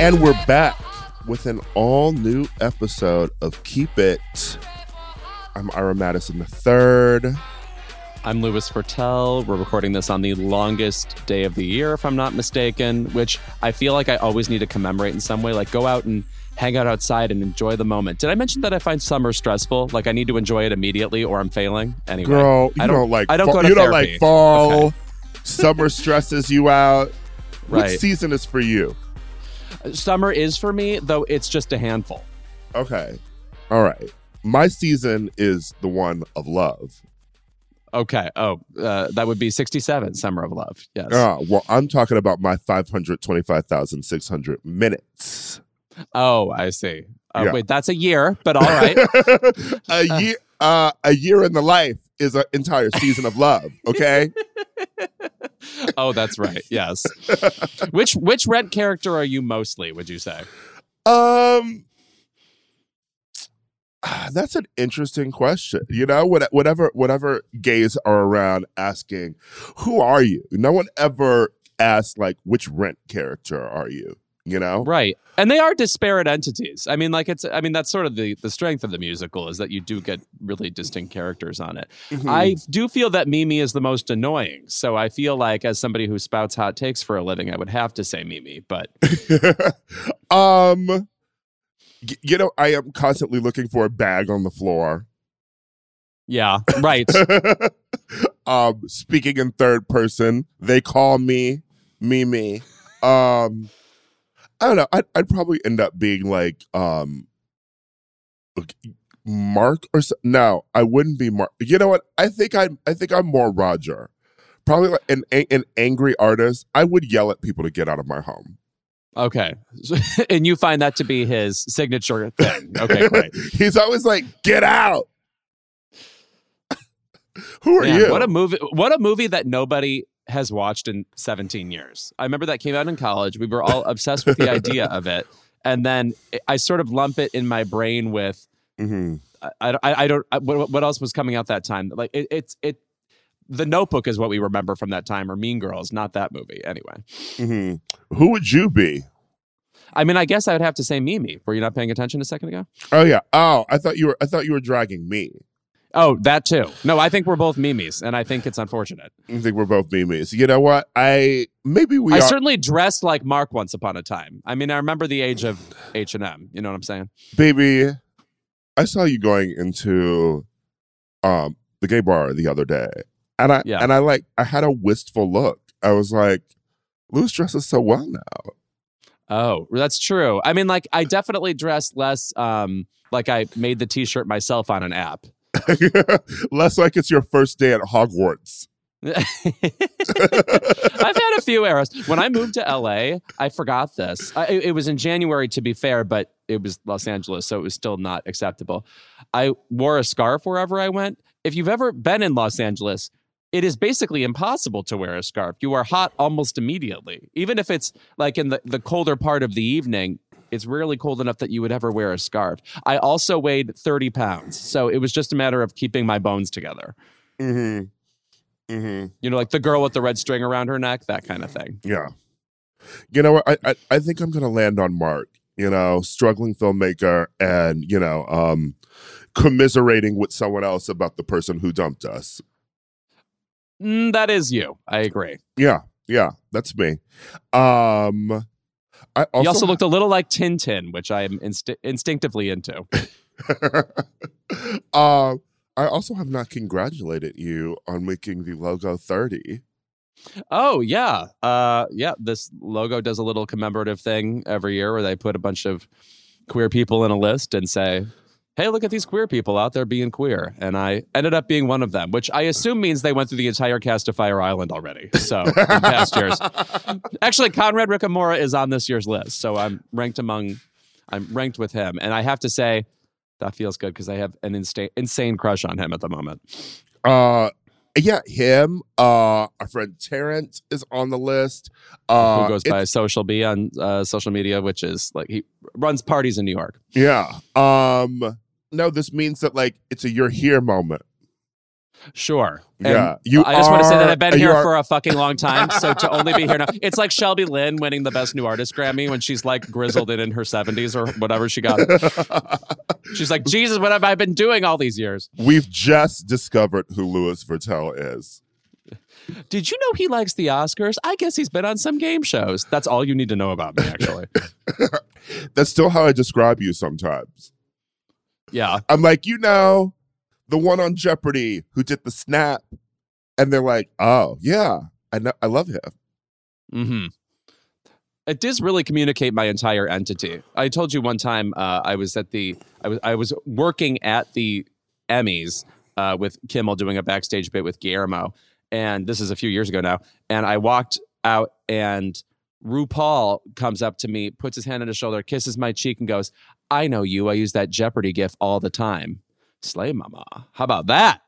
And we're back with an all new episode of Keep It. I'm Ira Madison the third. I'm Louis Virtel. We're recording this on the longest day of the year, if I'm not mistaken, which I feel like I always need to commemorate in some way. Like go out and hang out outside and enjoy the moment. Did I mention that I find summer stressful? Like I need to enjoy it immediately or I'm failing? Anyway. Girl, you I don't, don't, like I don't fall, go to you don't like fall. Okay. Summer stresses you out. Right. season is for you? Summer is for me, though it's just a handful. Okay. All right. My season is the one of love. Okay. Oh, uh, that would be 67, Summer of Love. Yes. Uh, well, I'm talking about my 525,600 minutes. oh, I see. Uh, Yeah. Wait, that's a year, but all right. a year uh, a year in the life is an entire season of love, okay? oh, that's right. Yes. which which rent character are you mostly? Would you say? Um ah, that's an interesting question. You know, whatever whatever gays are around asking, "Who are you?" No one ever asks like, "Which rent character are you?" You know? Right. And they are disparate entities. I mean, like it's I mean, that's sort of the the strength of the musical is that you do get really distinct characters on it. Mm-hmm. I do feel that Mimi is the most annoying. So I feel like as somebody who spouts hot takes for a living, I would have to say Mimi, but um y- you know, I am constantly looking for a bag on the floor. yeah, right. um, speaking in third person, they call me Mimi. Um, I don't know. I'd, I'd probably end up being like um, Mark or so. No, I wouldn't be Mark. You know what? I think I'm. I think I'm more Roger. Probably like an an angry artist. I would yell at people to get out of my home. Okay. and you find that to be his signature thing. Okay, great. He's always like, "Get out." Who are Man, you? What a movie! What a movie that nobody has watched in 17 years. I remember that came out in college. We were all obsessed with the idea of it, and then I sort of lump it in my brain with Mhm. I, I, I don't. I, what, what else was coming out that time? Like it, it's it. The Notebook is what we remember from that time, or Mean Girls, not that movie. Anyway, Mhm. Who would you be? I mean, I guess I would have to say Mimi. Were you not paying attention a second ago? Oh yeah. Oh, I thought you were. I thought you were dragging me. Oh, that too. No, I think we're both Mimis, and I think it's unfortunate. I think we're both memes. You know what? I maybe we I are. certainly dressed like Mark once upon a time. I mean, I remember the age of H and M. You know what I'm saying? baby, I saw you going into um the gay bar the other day, and I Yeah. and I like I had a wistful look. I was like, Louis dresses so well now. Oh, that's true. I mean, like I definitely dress less um like I made the t-shirt myself on an app. Less like it's your first day at Hogwarts. I've had a few errors. When I moved to LA, I forgot this. I, it was in January, to be fair, but it was Los Angeles, so it was still not acceptable. I wore a scarf wherever I went. If you've ever been in Los Angeles, it is basically impossible to wear a scarf. You are hot almost immediately. Even if it's like in the, the colder part of the evening, it's rarely cold enough that you would ever wear a scarf. I also weighed 30 pounds. So it was just a matter of keeping my bones together. Mm-hmm. Mm-hmm. You know, like the girl with the red string around her neck, that kind of thing. Yeah. You know? I, I I think I'm gonna land on Mark. You know, struggling filmmaker, and you know, um, commiserating with someone else about the person who dumped us. Mm, that is you. I agree. Yeah, yeah, that's me. Um, I also, he also looked a little like Tintin, which I am inst- instinctively into. um, I also have not congratulated you on making the logo 30. Oh yeah, uh, yeah. This logo does a little commemorative thing every year where they put a bunch of queer people in a list and say, "Hey, look at these queer people out there being queer," and I ended up being one of them, which I assume means they went through the entire cast of Fire Island already. So in past years, actually, Conrad Ricamora is on this year's list, so I'm ranked among, I'm ranked with him, and I have to say. That feels good because I have an insane, insane crush on him at the moment. Uh, yeah, him. Uh, our friend Terrence is on the list. Uh, who goes by Social B on uh, social media, which is like he runs parties in New York. Yeah. Um. No, this means that like it's a you're here moment. Sure. And yeah. You. I just want to say that I've been here are- for a fucking long time. So to only be here now, it's like Shelby Lynne winning the Best New Artist Grammy when she's like grizzled and in her 70s or whatever she got. She's like, Jesus, what have I been doing all these years? We've just discovered who Louis Virtel is. Did you know he likes the Oscars? I guess he's been on some game shows. That's all you need to know about me, actually. That's still how I describe you sometimes. Yeah. I'm like, you know, the one on Jeopardy who did the snap, and they're like, oh yeah, I know, I love him. hmm It does really communicate my entire entity. I told you one time uh, I was at the I was I was working at the Emmys uh, with Kimmel doing a backstage bit with Guillermo, and this is a few years ago now. And I walked out, and RuPaul comes up to me, puts his hand on his shoulder, kisses my cheek, and goes, "I know you. I use that Jeopardy gif all the time." Slay, mama. How about that?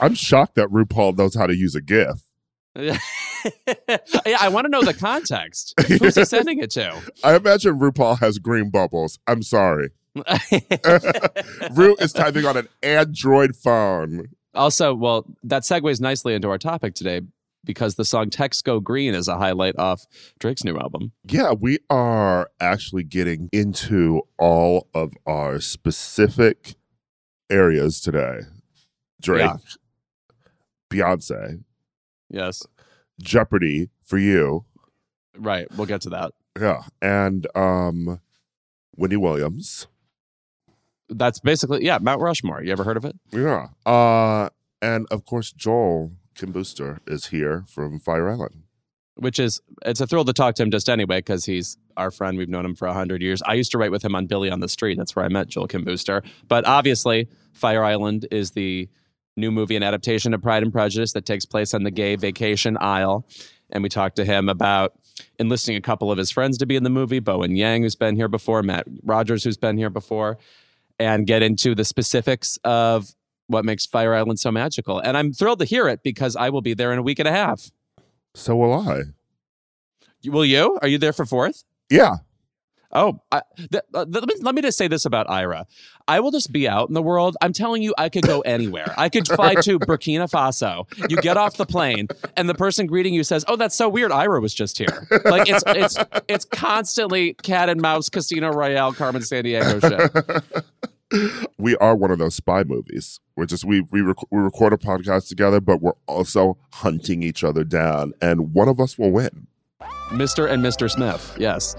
I'm shocked that RuPaul knows how to use a GIF. yeah, I want to know the context. Who's he sending it to? I imagine RuPaul has green bubbles. I'm sorry. Ru is typing on an Android phone. also, well, that segues nicely into our topic today because the song Text Go Green is a highlight off Drake's new album. Yeah, we are actually getting into all of our specific areas today. Drake, Yeah. Beyonce, Yes. Jeopardy for you. Right. We'll get to that. Yeah. And um Wendy Williams. That's basically, yeah, Mount Rushmore. You ever heard of it? Yeah. Uh and of course Joel Kim Booster is here from Fire Island. Which is, it's a thrill to talk to him just anyway because he's our friend. We've known him for 100 years. I used to write with him on Billy on the Street. That's where I met Joel Kim Booster. But obviously, Fire Island is the new movie and adaptation of Pride and Prejudice that takes place on the gay vacation isle. And we talked to him about enlisting a couple of his friends to be in the movie Bowen Yang, who's been here before, Matt Rogers, who's been here before, and get into the specifics of what makes Fire Island so magical. And I'm thrilled to hear it because I will be there in a week and a half. So will I. Will you? Are you there for fourth? Yeah. Oh, I, th- uh, th- let, me, let me just say this about Ira. I will just be out in the world. I'm telling you, I could go anywhere. I could fly to Burkina Faso. You get off the plane, and the person greeting you says, "Oh, that's so weird. Ira was just here." Like it's it's it's constantly cat and mouse, Casino Royale, Carmen Sandiego shit. we are one of those spy movies. We're just we we, rec- we record a podcast together, but we're also hunting each other down, and one of us will win. Mr. and Mr. Smith. Yes.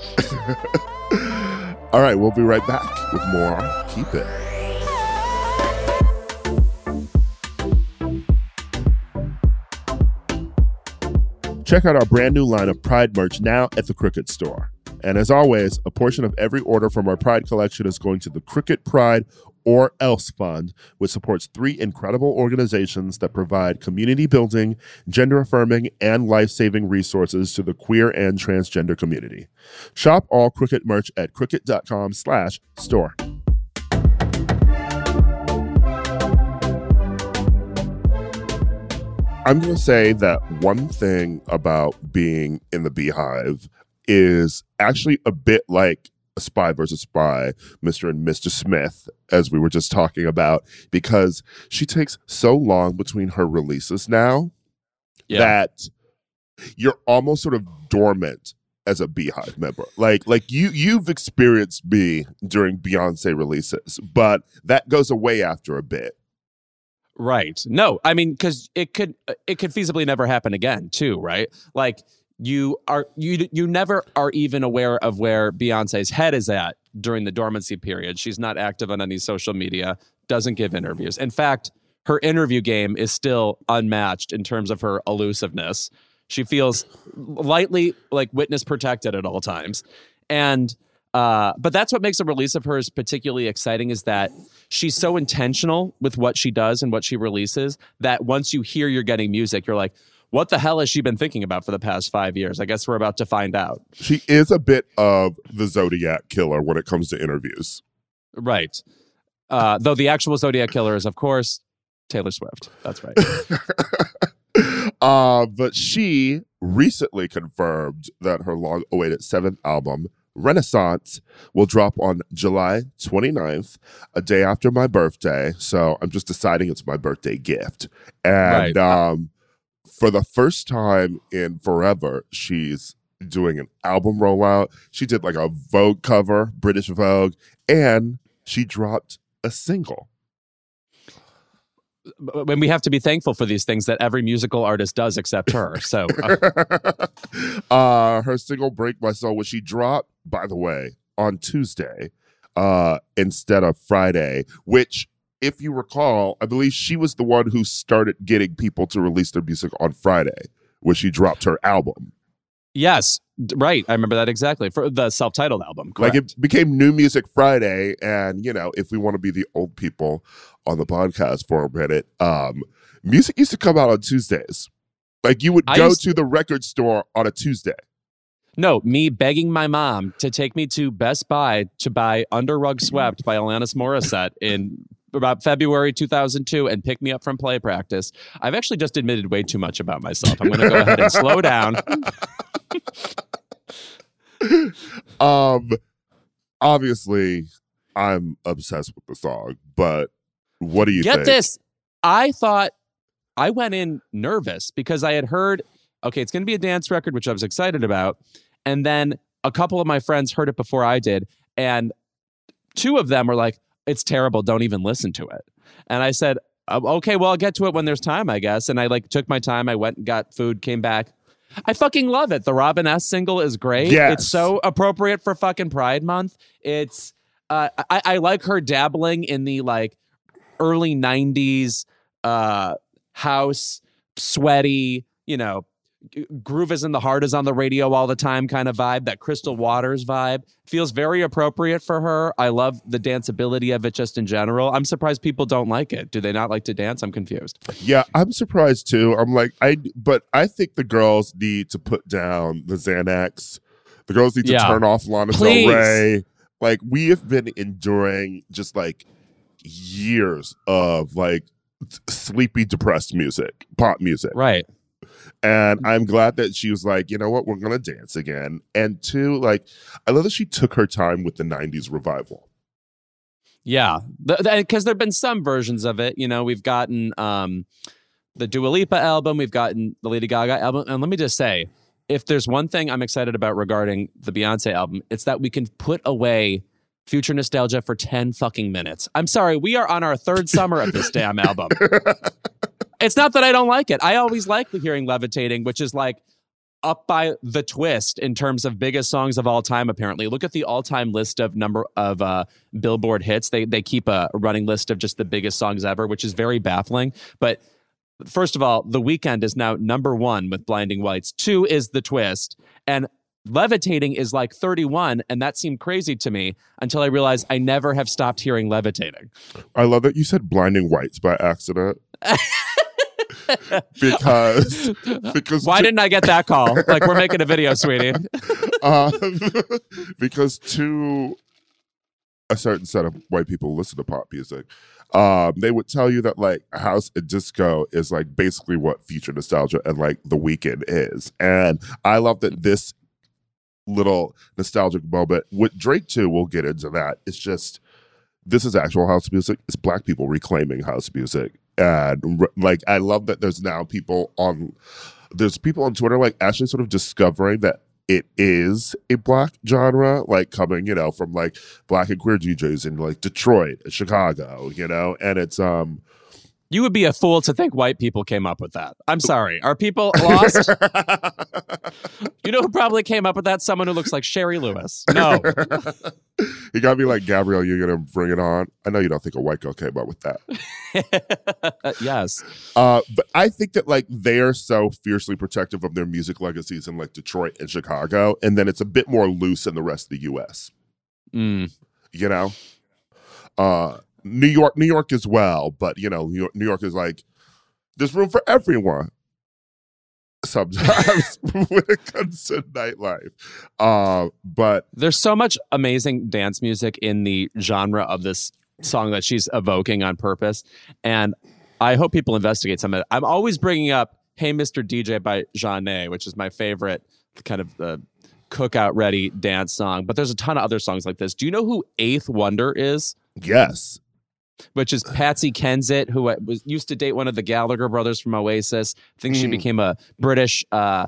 All right, we'll be right back with more. Keep it. Check out our brand new line of Pride merch now at the Crooked Store. And as always, a portion of every order from our Pride collection is going to the Crooked Pride or Else Fund, which supports three incredible organizations that provide community building, gender affirming, and life saving resources to the queer and transgender community. Shop all Crooked merch at crooked.com slash store. I'm going to say that one thing about being in the beehive is actually a bit like a spy versus spy, Mr. and Mr. Smith, as we were just talking about, because she takes so long between her releases now Yeah. that you're almost sort of dormant as a beehive member like like you you've experienced me during beyonce releases but that goes away after a bit Right. No, I mean, because it could it could feasibly never happen again, too, right? Like you are you you never are even aware of where Beyonce's head is at during the dormancy period. She's not active on any social media, doesn't give interviews. In fact, her interview game is still unmatched in terms of her elusiveness. She feels lightly like witness protected at all times. And uh, but that's what makes a release of hers particularly exciting is that she's so intentional with what she does and what she releases that once you hear you're getting music, you're like, what the hell has she been thinking about for the past five years? I guess we're about to find out. She is a bit of the Zodiac killer when it comes to interviews. Right. Uh, though the actual Zodiac killer is, of course, Taylor Swift. That's right. uh, but she recently confirmed that her long awaited seventh album, Renaissance, will drop on July 29th, a day after my birthday. So I'm just deciding it's my birthday gift. And Right. um, for the first time in forever, she's doing an album rollout. She did like a Vogue cover, British Vogue, and she dropped a single. when we have to be thankful for these things that every musical artist does except her. So uh, uh, her single "Break My Soul," which she dropped, by the way, on Tuesday uh, instead of Friday. Which, if you recall, I believe she was the one who started getting people to release their music on Friday, when she dropped her album. yes, right. I remember that exactly for the self-titled album. Like it became New Music Friday, and you know, if we want to be the old people on the podcast for a minute, um, music used to come out on Tuesdays. Like you would I go to the record store on a Tuesday. No, me begging my mom to take me to Best Buy to buy Under Rug Swept by Alanis Morissette in about February 2002 and pick me up from play practice. I've actually just admitted way too much about myself. I'm going to go ahead and slow down. um obviously i'm obsessed with the song but what do you Get think this. I thought I went in nervous because I had heard, okay, it's going to be a dance record, which I was excited about. And then a couple of my friends heard it before I did. And two of them were like, it's terrible. Don't even listen to it. And I said, "Uh, okay, well, I'll get to it when there's time, I guess. And I like took my time. I went and got food, came back. I fucking love it. The Robin S single is great. Yes. It's so appropriate for fucking Pride Month. It's uh, I, I like her dabbling in the like early 90s uh house sweaty you know groove is in the heart is on the radio all the time kind of vibe that crystal waters vibe. Feels very appropriate for her. I love the danceability of it just in general. I'm surprised people don't like it. Do they not like to dance? I'm confused. Yeah i'm surprised too. I'm like i but i think the girls need to put down the xanax. The girls need to Yeah. turn off lana del Please. rey. Like we have been enduring just like years of like sleepy depressed music pop music. Right And I'm glad that she was like, you know what, we're gonna dance again. And two, like, I love that she took her time with the '90s revival. Yeah, because there've been some versions of it. You know, we've gotten um, the Dua Lipa album, we've gotten the Lady Gaga album, and let me just say, if there's one thing I'm excited about regarding the Beyonce album, it's that we can put away future nostalgia for ten fucking minutes. I'm sorry, we are on our third summer of this damn album. It's not that I don't like it. I always like hearing Levitating, which is like up by the twist in terms of biggest songs of all time apparently. Look at the all-time list of number of uh, billboard hits. They they keep a running list of just the biggest songs ever which is very baffling. But first of all the Weeknd is now number one with blinding lights. Two is the twist. And levitating is like 31 and that seemed crazy to me until i realized i never have stopped hearing levitating. I love that you said "Blinding Whites" by accident. because because why didn't i get that call like we're making a video sweetie um, because to a certain set of white people who listen to pop music, um, they would tell you that like house and disco is like basically what future nostalgia and like the Weeknd is. And I love that this little nostalgic moment with Drake too, we'll get into that. It's just this is actual house music. It's black people reclaiming house music. Like I love that there's now people on there's people on Twitter like actually sort of discovering that it is a black genre, like coming, you know, from like black and queer DJs in like Detroit, Chicago, you know, and it's um You would be a fool to think white people came up with that. I'm sorry. Are people lost? You know who probably came up with that? Someone who looks like Sherry Lewis. No. you gotta be like Gabrielle. You're gonna bring it on. I know you don't think a white girl came up with that. yes. Uh, but I think that like they're so fiercely protective of their music legacies in like Detroit and Chicago, and then it's a bit more loose in the rest of the U.S. Mm. You know, uh, New York, New York as well, but you know, New York, New York is like there's room for everyone. Sometimes when it comes to nightlife, uh, but There's so much amazing dance music in the genre of this song that she's evoking on purpose. And I hope people investigate some of it. I'm always bringing up Hey Mr. DJ by Zhané, which is my favorite kind of uh, cookout ready dance song. But there's a ton of other songs like this. Do you know who Eighth Wonder is? yes, Which is Patsy Kensit, who was used to date one of the Gallagher brothers from Oasis. I think she Mm. became a British uh,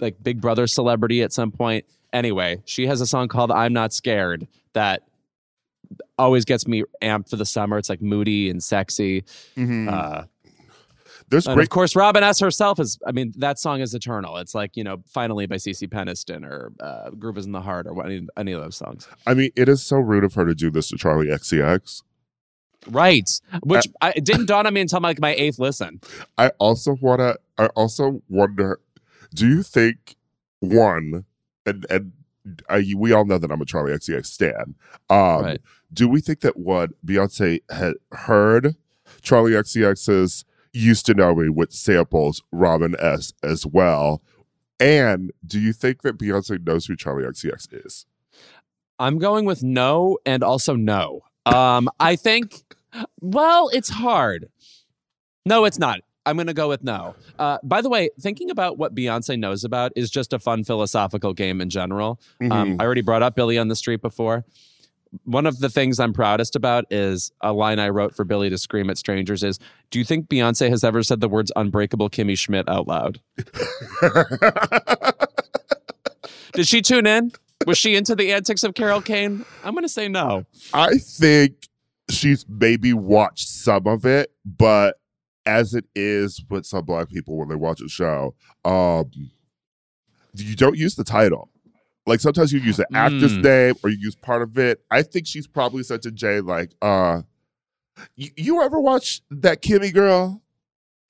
like Big Brother celebrity at some point. Anyway, she has a song called "I'm Not Scared" that always gets me amped for the summer. It's like moody and sexy. Uh, there's and great of course, Robin S. herself is. I mean, that song is eternal. It's like you know, finally by CeCe Peniston or uh, "Groove Is in the Heart" or any, any of those songs. I mean, it is so rude of her to do this to Charli XCX. Right, which I, it didn't dawn on me until like my eighth listen. I also wanna. I also wonder. Do you think one and and I, we all know that I'm a Charli XCX stan. Um, Right. Do we think that what Beyonce had heard Charli XCX's "Used to Know Me," with samples Robin S. as well? And do you think that Beyonce knows who Charli XCX is? I'm going with no and also no. Um, I think, well, it's hard. No, it's not. I'm going to go with no. Uh, by the way, thinking about what Beyonce knows about is just a fun philosophical game in general. Um, I already brought up Billy on the Street before. One of the things I'm proudest about is a line I wrote for Billy to scream at strangers is, do you think Beyonce has ever said the words unbreakable Kimmy Schmidt out loud? Did she tune in? Was she into the antics of Carol Kane? I'm going to say no. I think she's maybe watched some of it, but as it is with some black people when they watch a show, um, you don't use the title. Like sometimes you use the actor's Mm. name or you use part of it. I think she's probably said to Jay, like, uh, you, you ever watch that Kimmy girl?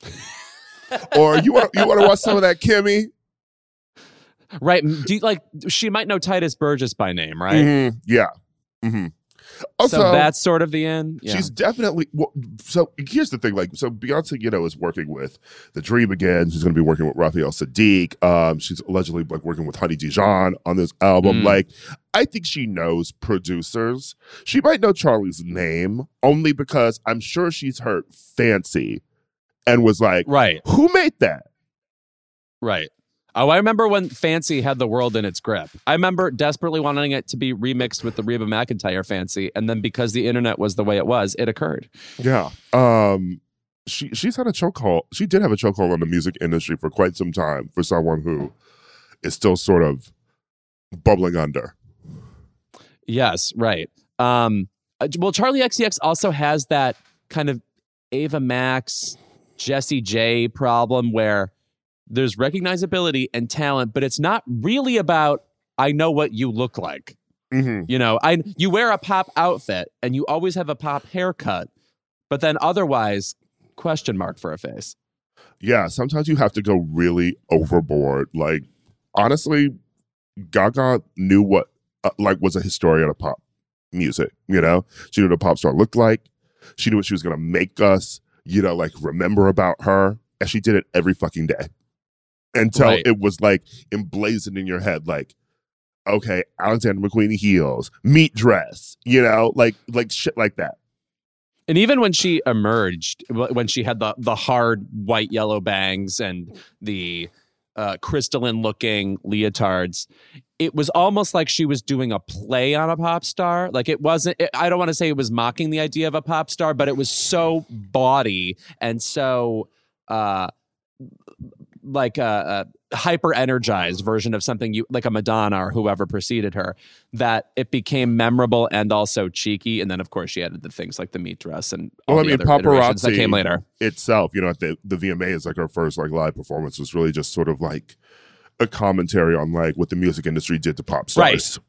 or you want you want to watch some of that Kimmy? Right. Do you, like she might know Tituss Burgess by name, right? Mhm. Yeah. hmm Also, so that's sort of the end. Yeah. She's definitely well, so. Here's the thing: like, so Beyonce, you know, is working with the Dream again. She's going to be working with Raphael Saadiq. Um, she's allegedly like working with Honey Dijon on this album. Mm. Like, I think she knows producers. She might know Charli's name only because I'm sure she's heard "Fancy" and was like, right. "Who made that?" Right. Oh, I remember when Fancy had the world in its grip. I remember desperately wanting it to be remixed with the Reba McEntire Fancy, and then because the internet was the way it was, it occurred. Yeah. Um she she's had a chokehold. She did have a chokehold on the music industry for quite some time for someone who is still sort of bubbling under. Yes, right. Um, uh, well, Charli XCX also has that kind of Ava Max, Jessie J problem where there's recognizability and talent, but it's not really about I know what you look like. Mm-hmm. You know, I you wear a pop outfit and you always have a pop haircut, but then otherwise question mark for a face. Yeah, sometimes you have to go really overboard. Like honestly, Gaga knew what uh, like was a historian of pop music, you know? She knew what a pop star looked like. She knew what she was going to make us, you know, like remember about her, and she did it every fucking day. Until Right. it was like emblazoned in your head like okay, Alexander McQueen heels, meat dress, you know, like like shit like that. And even when she emerged, when she had the the hard white yellow bangs and the uh, crystalline looking leotards, it was almost like she was doing a play on a pop star. Like it wasn't. It, I don't want to say it was mocking the idea of a pop star, but it was so bawdy and so. Uh, like a, a hyper energized version of something you like a Madonna or whoever preceded her that it became memorable and also cheeky and then of course she added the things like the meat dress and all Well, I the mean, other iterations that paparazzi- came later itself, you know, at the the is like her first like live performance was really just sort of like a commentary on like what the music industry did to pop stars. Right.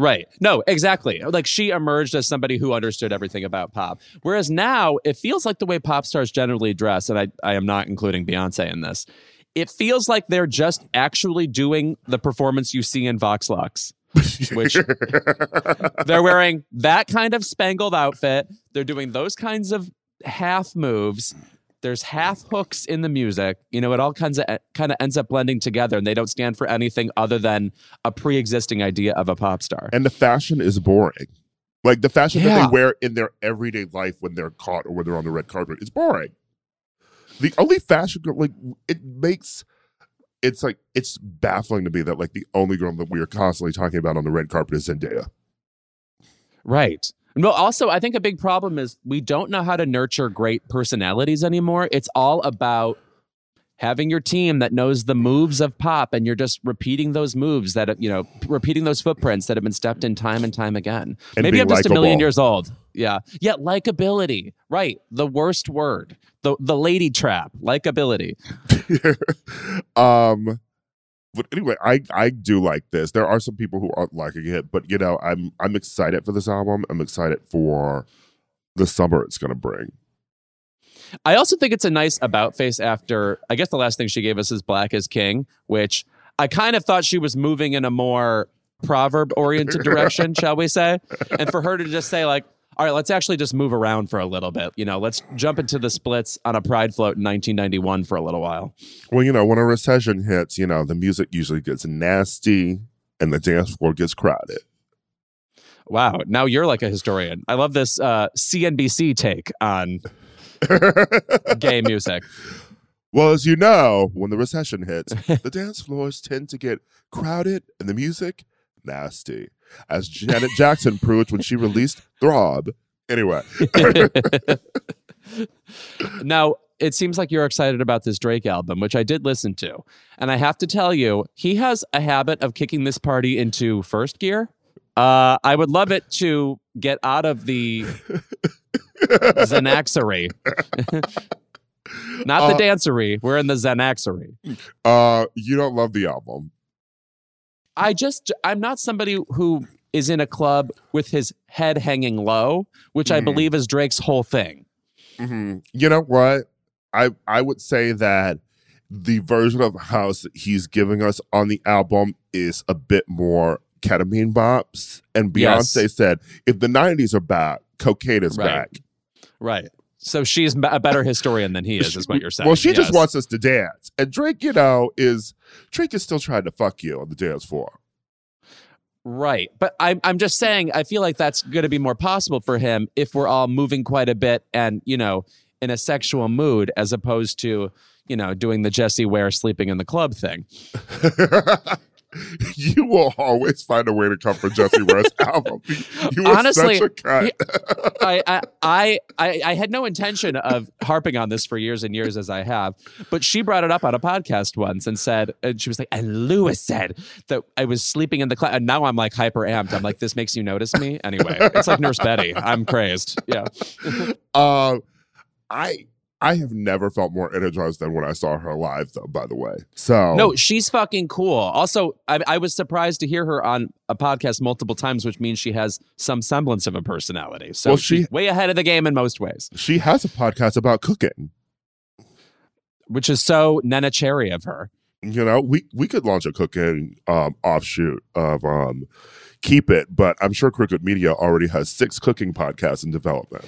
Right. No, exactly. Like she emerged as somebody who understood everything about pop. Whereas now it feels like the way pop stars generally dress, and I, I am not including Beyonce in this, it feels like they're just actually doing the performance you see in Vox Lux. Which they're wearing that kind of spangled outfit. They're doing those kinds of half moves. There's half hooks in the music. You know, it all kinds of kind of ends up blending together, and they don't stand for anything other than a pre-existing idea of a pop star. and the fashion is boring. Like the fashion that they wear in their everyday life when they're caught or when they're on the red carpet is boring. The only fashion girl, like it makes it's like it's baffling to me that like the only girl that we are constantly talking about on the red carpet is Zendaya. Right. No, also, I think a big problem is we don't know how to nurture great personalities anymore. It's all about having your team that knows the moves of pop and you're just repeating those moves that, you know, repeating those footprints that have been stepped in time and time again. And Maybe I'm just a million years old. Yeah. Yeah. Likability. Right. The worst word. The, the lady trap. Likability. um but anyway, I I do like this. There are some people who aren't liking it, but you know, I'm I'm excited for this album. I'm excited for the summer it's gonna bring. I also think it's a nice about face after I guess the last thing she gave us is Black is King, which I kind of thought she was moving in a more proverb oriented direction, shall we say? And for her to just say, like, all right, let's actually just move around for a little bit. You know, let's jump into the splits on a pride float in 1991 for a little while. Well, you know, when a recession hits, you know, the music usually gets nasty and the dance floor gets crowded. Wow. Now you're like a historian. I love this uh, CNBC take on gay music. Well, as you know, when the recession hits, the dance floors tend to get crowded and the music nasty. As Janet Jackson proved when she released Throb. Anyway, now, it seems like you're excited about this Drake album, which I did listen to. And I have to tell you, he has a habit of kicking this party into first gear. Uh, I would love it to get out of the Xanaxery. Not the Uh, dancery. We're in the Xanaxery. uh, you don't love the album. I just, I'm not somebody who is in a club with his head hanging low, which I Mhm. believe is Drake's whole thing. Mhm. You know what? I I would say that the version of house that he's giving us on the album is a bit more ketamine bops. And Yes. Beyonce said, if the '90s are back, cocaine is Right. back. Right. So she's a better historian than he is, is what you're saying. Well, she just wants us to dance, and Drake, you know, is Drake is still trying to fuck you on the dance floor. Right. But I'm I'm just saying I feel like that's going to be more possible for him if we're all moving quite a bit and, you know, in a sexual mood as opposed to, you know, doing the Jessie Ware sleeping in the club thing. you will always find a way to come for Jessie Ware's album. You Honestly, such a cunt. I, I I I I had no intention of harping on this for years and years as I have, but she brought it up on a podcast once and said, and she was like, and Louis said that I was sleeping in the class, and now I'm like hyper amped. I'm like, this makes you notice me anyway. It's like Nurse Betty. I'm crazed. Yeah. Um, I I have never felt more energized than when I saw her live, though. By the way, so No, she's fucking cool. Also, I, I was surprised to hear her on a podcast multiple times, which means she has some semblance of a personality. So Well, she's she- way ahead of the game in most ways, she has a podcast about cooking. which is so Neneh Cherry of her. You know, we we could launch a cooking um, offshoot of um, Keep It, but I'm sure Crooked Media already has six cooking podcasts in development.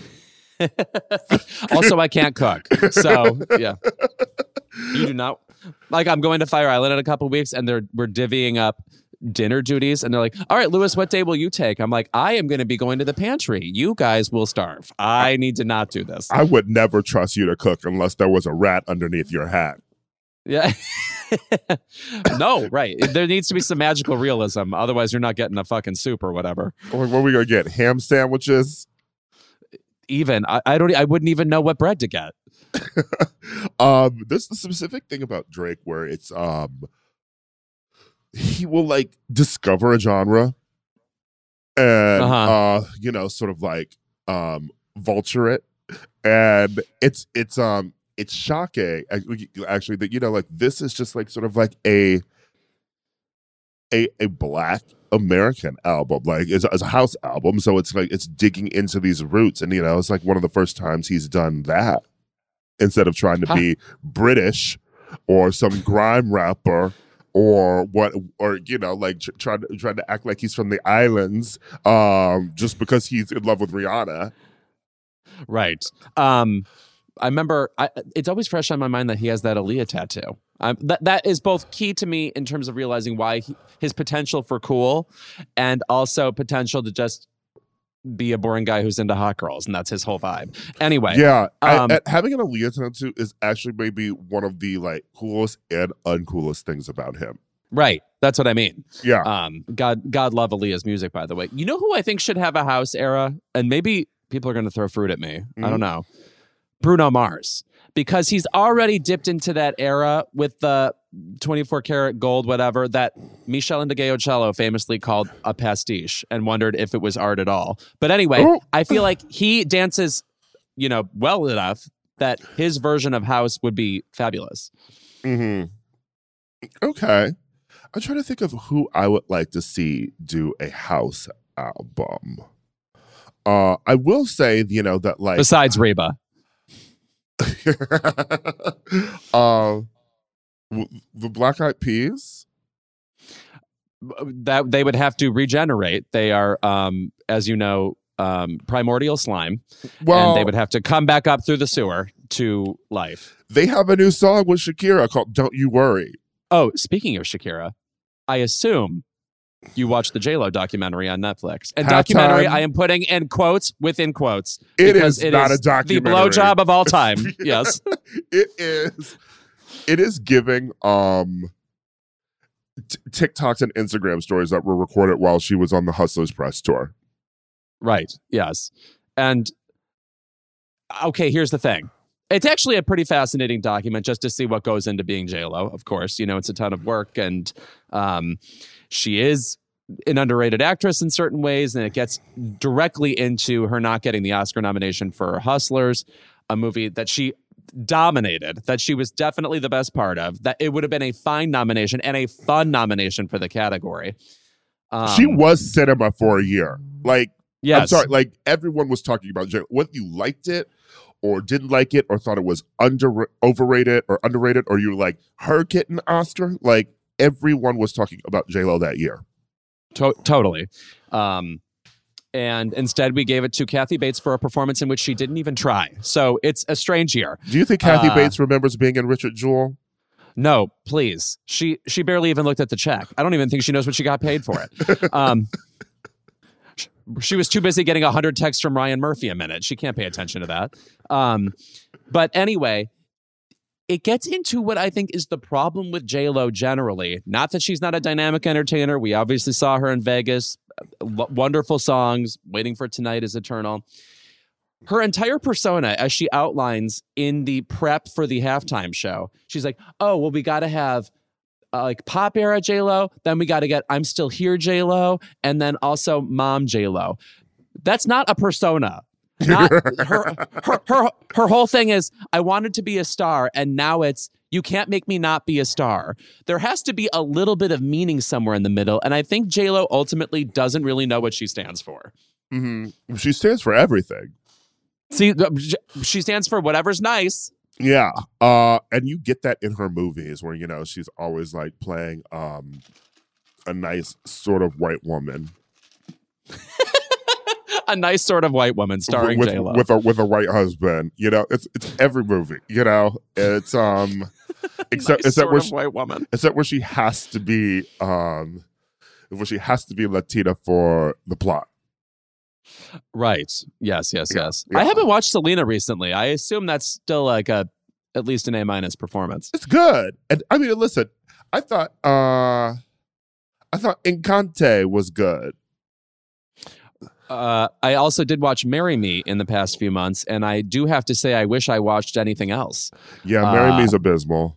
also, I can't cook. So, yeah. You do not like I'm going to Fire Island in a couple weeks and they're we're divvying up dinner duties and they're like, "All right, Louis, what day will you take?" I'm like, "I am going to be going to the pantry. You guys will starve. I need to not do this." I would never trust you to cook unless there was a rat underneath your hat. Yeah. no, right. There needs to be some magical realism. Otherwise, you're not getting a fucking soup or whatever. What are we gonna get? Ham sandwiches? Even I, I don't. I wouldn't even know what bread to get. um, there's the specific thing about Drake where it's um he will like discover a genre and Uh-huh. uh you know sort of like um vulture it and it's it's um it's shocking actually that you know like this is just like sort of like a a a black American album. Like it's, it's a house album, so it's like it's digging into these roots, and you know, it's like one of the first times he's done that instead of trying to Huh. be British or some grime rapper or what or you know like tr- trying to trying to act like he's from the islands um just because he's in love with Rihanna. Right. Um, I remember I, it's always fresh on my mind that he has that Aaliyah tattoo. Um, that that is both key to me in terms of realizing why he, his potential for cool, and also potential to just be a boring guy who's into hot girls, and that's his whole vibe. Anyway, Yeah, um, I- having an Aaliyah tattoo is actually maybe one of the like coolest and uncoolest things about him. right. That's what I mean. Yeah, Um, God, God love Aaliyah's music, by the way. You know who I think should have a house era, and maybe people are going to throw fruit at me. I Mhm. don't know. Bruno Mars, because he's already dipped into that era with the 24 karat gold, whatever that Meshell Ndegeocello famously called a pastiche, and wondered if it was art at all. But anyway, Oh. I feel like he dances, you know, well enough that his version of house would be fabulous. hmm Okay. I'm trying to think of who I would like to see do a house album. Uh, I will say, you know, that like Besides Reba, uh, the Black Eyed Peas. that they would have to regenerate. They are, um, as you know, um, primordial slime, Well, and they would have to come back up through the sewer to life. they have a new song with Shakira called "Don't You Worry." Oh, speaking of Shakira, I assume you watch the J Lo documentary on Netflix. And Halftime. documentary, I am putting in quotes within quotes. It is It because is not a The documentary. blowjob of all time. yes. it is it is giving um t- TikToks and Instagram stories that were recorded while she was on the Hustlers press tour. Right. Yes. And okay, here's the thing. It's actually a pretty fascinating document just to see what goes into being Lo. Of course, you know it's a ton of work, and um, she is an underrated actress in certain ways, and it gets directly into her not getting the Oscar nomination for Hustlers, a movie that she dominated, that she was definitely the best part of. That it would have been a fine nomination and a fun nomination for the category. Um, she was cinema for a year. Like yes, I'm sorry, like everyone was talking about J- whether you liked it or didn't like it or thought it was under overrated or underrated or you were like her getting Oscar. Like everyone was talking about J Lo that year. To- totally. Um, and instead, we gave it to Kathy Bates for a performance in which she didn't even try. So it's a strange year. Do you think Kathy Uh, Bates remembers being in Richard Jewell? No, please. She she barely even looked at the check. I don't even think she knows what she got paid for it. Um, sh- she was too busy getting 100 texts from Ryan Murphy a minute. She can't pay attention to that. Um, but anyway, it gets into what I think is the problem with J Lo generally. Not that she's not a dynamic entertainer. We obviously saw her in Vegas. W- wonderful songs. Waiting for Tonight is Eternal. Her entire persona, as she outlines in the prep for the halftime show, she's like, "Oh, well, we got to have uh, like pop era J Lo. Then we got to get I'm Still Here J Lo, and then also Mom J Lo." That's not a persona. Not her, her her her whole thing is I wanted to be a star and now it's you can't make me not be a star. There has to be a little bit of meaning somewhere in the middle and I think J-Lo ultimately doesn't really know what she stands for. Mm-hmm. She stands for everything. See she stands for whatever's nice. Yeah. Uh and you get that in her movies where you know she's always like playing um a nice sort of white woman a nice sort of white woman starring with, J-Lo. with a with a white husband. You know, it's it's every movie, you know. It's um except nice except where she, white woman. except where she has to be um where she has to be Latina for the plot. Right. Yes, yes, Yeah, yes. yeah. I haven't watched Selena recently. I assume that's still like a at least an A minus performance. It's good. And I mean listen, I thought uh I thought Encanto was good. Uh, I also did watch Marry Me in the past few months, and I do have to say I wish I watched anything else. Yeah, Marry Uh, Me's abysmal.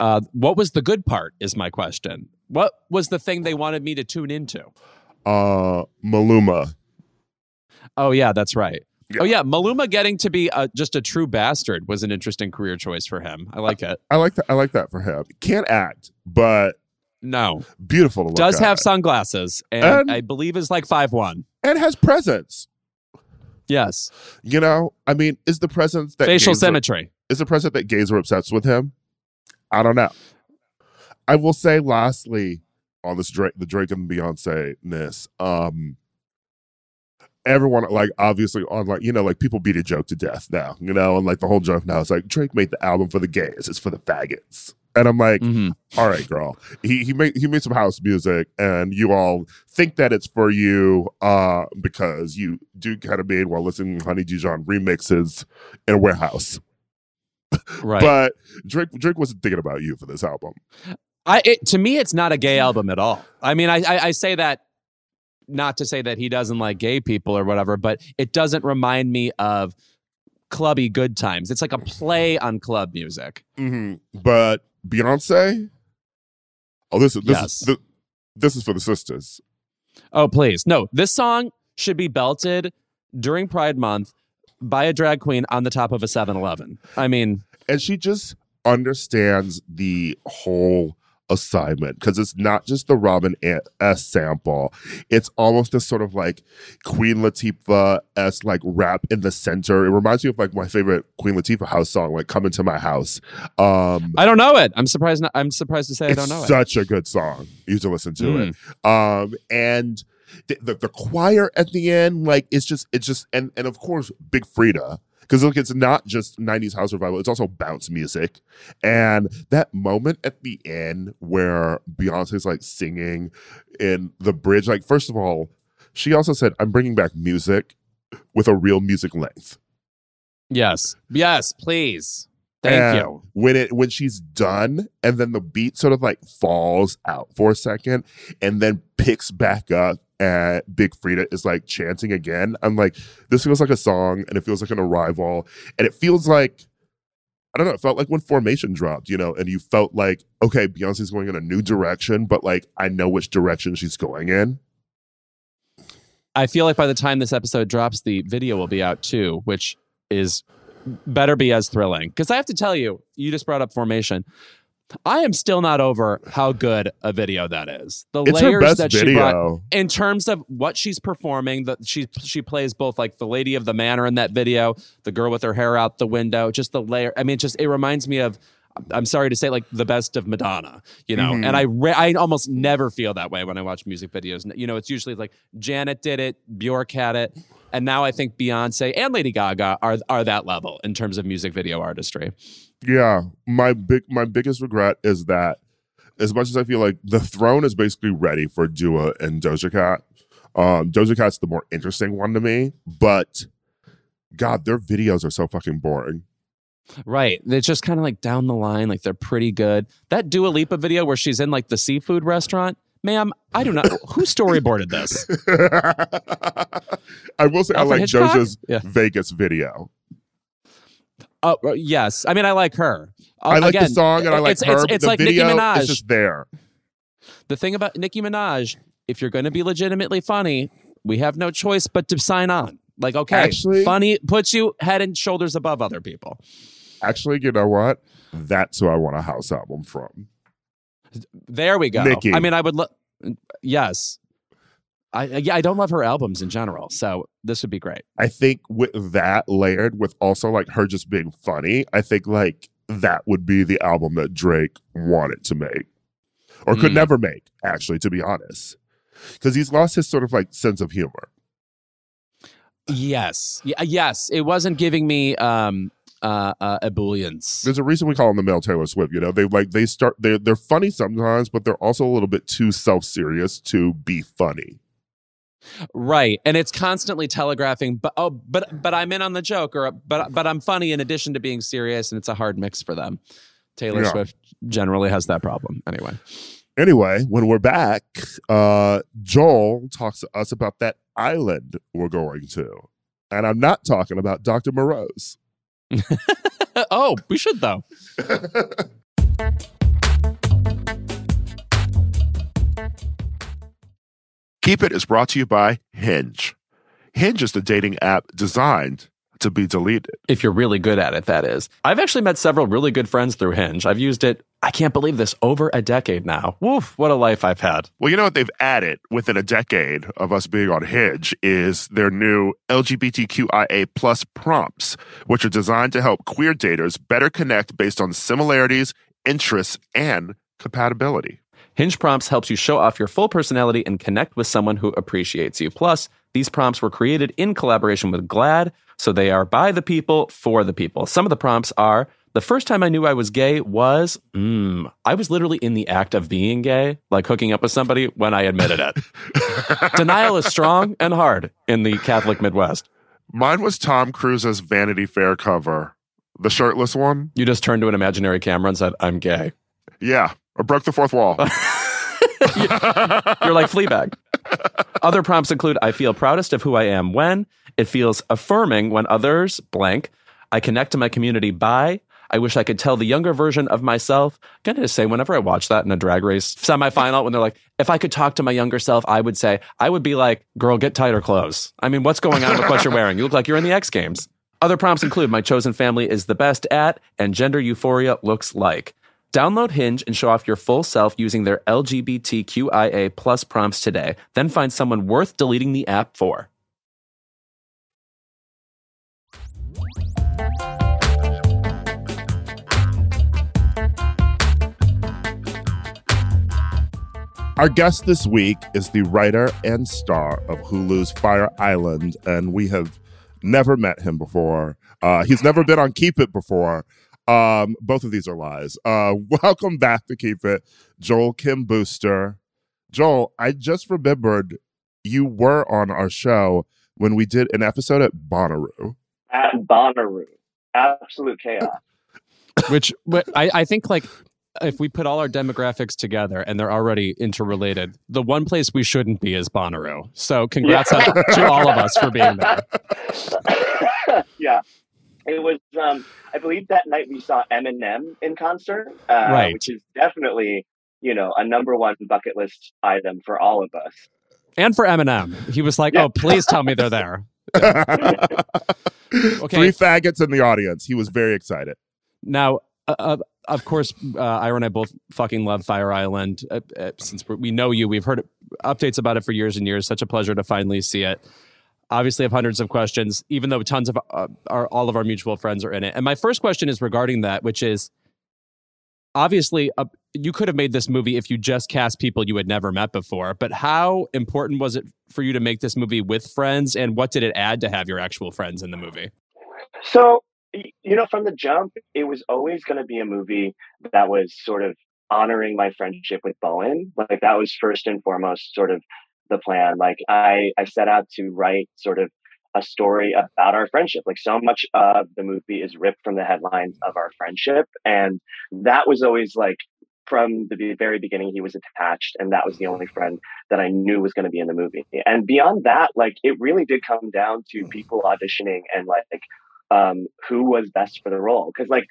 Uh, what was the good part? Is my question. What was the thing they wanted me to tune into? Uh Maluma. Oh yeah, that's right. Yeah. Oh yeah, Maluma getting to be a, just a true bastard was an interesting career choice for him. I like it. I like that. I like that for him. Can't act, but No. Beautiful to look Does at. have sunglasses and, And- I believe is like five one. and has presence. Yes. You know, I mean, is the presence that Facial symmetry. is the present that gays are obsessed with him? I don't know. I will say, lastly, on this Drake, the Drake and Beyonce ness, um, everyone like obviously on like you know like people beat a joke to death now, you know, and like the whole joke now is like Drake made the album for the gays, it's for the faggots, and I'm like, Mhm. all right, girl. He he made he made some house music, and you all think that it's for you, uh, because you do kind of made while listening to Honey Dijon remixes in a warehouse. Right. But Drake Drake wasn't thinking about you for this album. I it, to me, it's not a gay album at all. I mean, I, I I say that not to say that he doesn't like gay people or whatever, but it doesn't remind me of clubby good times. It's like a play on club music. Mm-hmm. But Beyonce, oh, this is this Yes. is th- this is for the sisters. Oh, please. No, this song should be belted during Pride Month by a drag queen on the top of a 7 Eleven. I mean, and she just understands the whole assignment because it's not just the Robin S sample. It's almost this sort of like Queen Latifah s like rap in the center. It reminds me of like my favorite Queen Latifah house song, like "Come Into My House." Um, I don't know it. I'm surprised. Not, I'm surprised to say I don't know it. such a good song. You to listen to Mm. it. Um, and the, the the choir at the end, like it's just it's just and and of course Big Freedia. Because look, it's not just 90s house revival, it's also bounce music. And that moment at the end where Beyonce's like singing in the bridge, like, first of all, she also said, I'm bringing back music with a real music length. Yes. Yes, please. Thank And you. When it when she's done, and then the beat sort of like falls out for a second, and then picks back up, and Big Freedia is like chanting again. I'm like, this feels like a song, and it feels like an arrival, and it feels like I don't know. It felt like when Formation dropped, you know, and you felt like, okay, Beyonce's going in a new direction, but like I know which direction she's going in. I feel like by the time this episode drops, the video will be out too, which is better be as thrilling. Because I have to tell you, you just brought up formation. I am still not over how good a video that is. The It's layers that she brought in terms of what she's performing. That she she plays both like the lady of the manor in that video, the girl with her hair out the window, just the layer. I mean, it just it reminds me of. I'm sorry to say, like the best of Madonna, you know, Mhm. and I re- I almost never feel that way when I watch music videos. You know, it's usually like Janet did it, Bjork had it, and now I think Beyonce and Lady Gaga are are that level in terms of music video artistry. Yeah, my big my biggest regret is that as much as I feel like the throne is basically ready for Dua and Doja Cat, um, Doja Cat's the more interesting one to me. But God, their videos are so fucking boring. Right. They're just kind of like down the line, like they're pretty good. That Dua Lipa video where she's in like the seafood restaurant, ma'am, I do not who storyboarded this? I will say I like Hitchcock? Doja's Yeah. Vegas video. Oh uh, yes. I mean I like her. Uh, I like again, the song and I like it's, her. It's, it's the like video Nicki Minaj. is just there. the thing about Nicki Minaj, if you're going to be legitimately funny, we have no choice but to sign on. Like, okay, Actually- funny puts you head and shoulders above other people. Actually, you know what? That's who I want a house album from. There we go. Nicki. I mean, I would look. Yes, I yeah, I don't love her albums in general, so this would be great. I think with that layered with also like her just being funny, I think like that would be the album that Drake wanted to make or could Mm. never make, actually, to be honest. Because he's lost his sort of like sense of humor. Yes, yeah, yes, it wasn't giving me um uh, uh ebullience. There's a reason we call him the male Taylor Swift. You know, they like they start they're they're funny sometimes, but they're also a little bit too self serious to be funny. Right, and it's constantly telegraphing. But oh, but but I'm in on the joke, or but but I'm funny in addition to being serious, and it's a hard mix for them. Taylor Yeah. Swift generally has that problem. Anyway, Anyway, when we're back, uh, Joel talks to us about that island we're going to. And I'm not talking about Dr. Moreau's. oh, we should though. Keep It is brought to you by Hinge. Hinge is the dating app designed to be deleted. If you're really good at it, that is. I've actually met several really good friends through Hinge. I've used it I can't believe this. Over a decade now. Woof, what a life I've had. Well, you know what they've added within a decade of us being on Hinge is their new LGBTQIA plus prompts, which are designed to help queer daters better connect based on similarities, interests, and compatibility. Hinge Prompts helps you show off your full personality and connect with someone who appreciates you. Plus, these prompts were created in collaboration with GLAAD, so they are by the people for the people. Some of the prompts are the first time I knew I was gay was, mm, I was literally in the act of being gay, like hooking up with somebody when I admitted it. Denial is strong and hard in the Catholic Midwest. Mine was Tom Cruise's Vanity Fair cover, the shirtless one. You just turned to an imaginary camera and said, I'm gay. Yeah, I broke the fourth wall. You're like Fleabag. Other prompts include I feel proudest of who I am when, it feels affirming when others blank, I connect to my community by, I wish I could tell the younger version of myself. I'm to just say, whenever I watch that in a drag race semifinal, when they're like, if I could talk to my younger self, I would say, I would be like, girl, get tighter clothes. I mean, what's going on with what you're wearing? You look like you're in the X Games. Other prompts include my chosen family is the best at, and gender euphoria looks like. Download Hinge and show off your full self using their LGBTQIA plus prompts today. Then find someone worth deleting the app for. Our guest this week is the writer and star of Hulu's Fire Island, and we have never met him before. Uh, he's never been on Keep It before. Um, both of these are lies. Uh, welcome back to Keep It, Joel Kim Booster. Joel, I just remembered you were on our show when we did an episode at Bonnaroo. At Bonnaroo. Absolute chaos. Which but I, I think like if we put all our demographics together and they're already interrelated, the one place we shouldn't be is Bonnaroo. So congrats Yeah. on- to all of us for being there. yeah. It was um I believe that night we saw Eminem in concert. Uh, Right. which is definitely, you know, a number one bucket list item for all of us. And for Eminem, he was like, Yeah. "Oh, please tell me they're there." Three faggots in the audience. He was very excited. Now, uh, uh, of course, uh, Ira and I both fucking love Fire Island. Uh, uh, since we know you, we've heard updates about it for years and years. Such a pleasure to finally see it. Obviously, have hundreds of questions, even though tons of uh, our all of our mutual friends are in it. And my first question is regarding that, which is obviously uh, you could have made this movie if you just cast people you had never met before. But how important was it for you to make this movie with friends, and what did it add to have your actual friends in the movie? So, you know, from the jump, it was always going to be a movie that was sort of honoring my friendship with Bowen. Like that was first and foremost sort of the plan. Like I, I set out to write sort of a story about our friendship. Like so much of the movie is ripped from the headlines of our friendship. And that was always like from the very beginning, he was attached and that was the only friend that I knew was going to be in the movie. And beyond that, like it really did come down to hmm. people auditioning and like, um, who was best for the role. Cause like,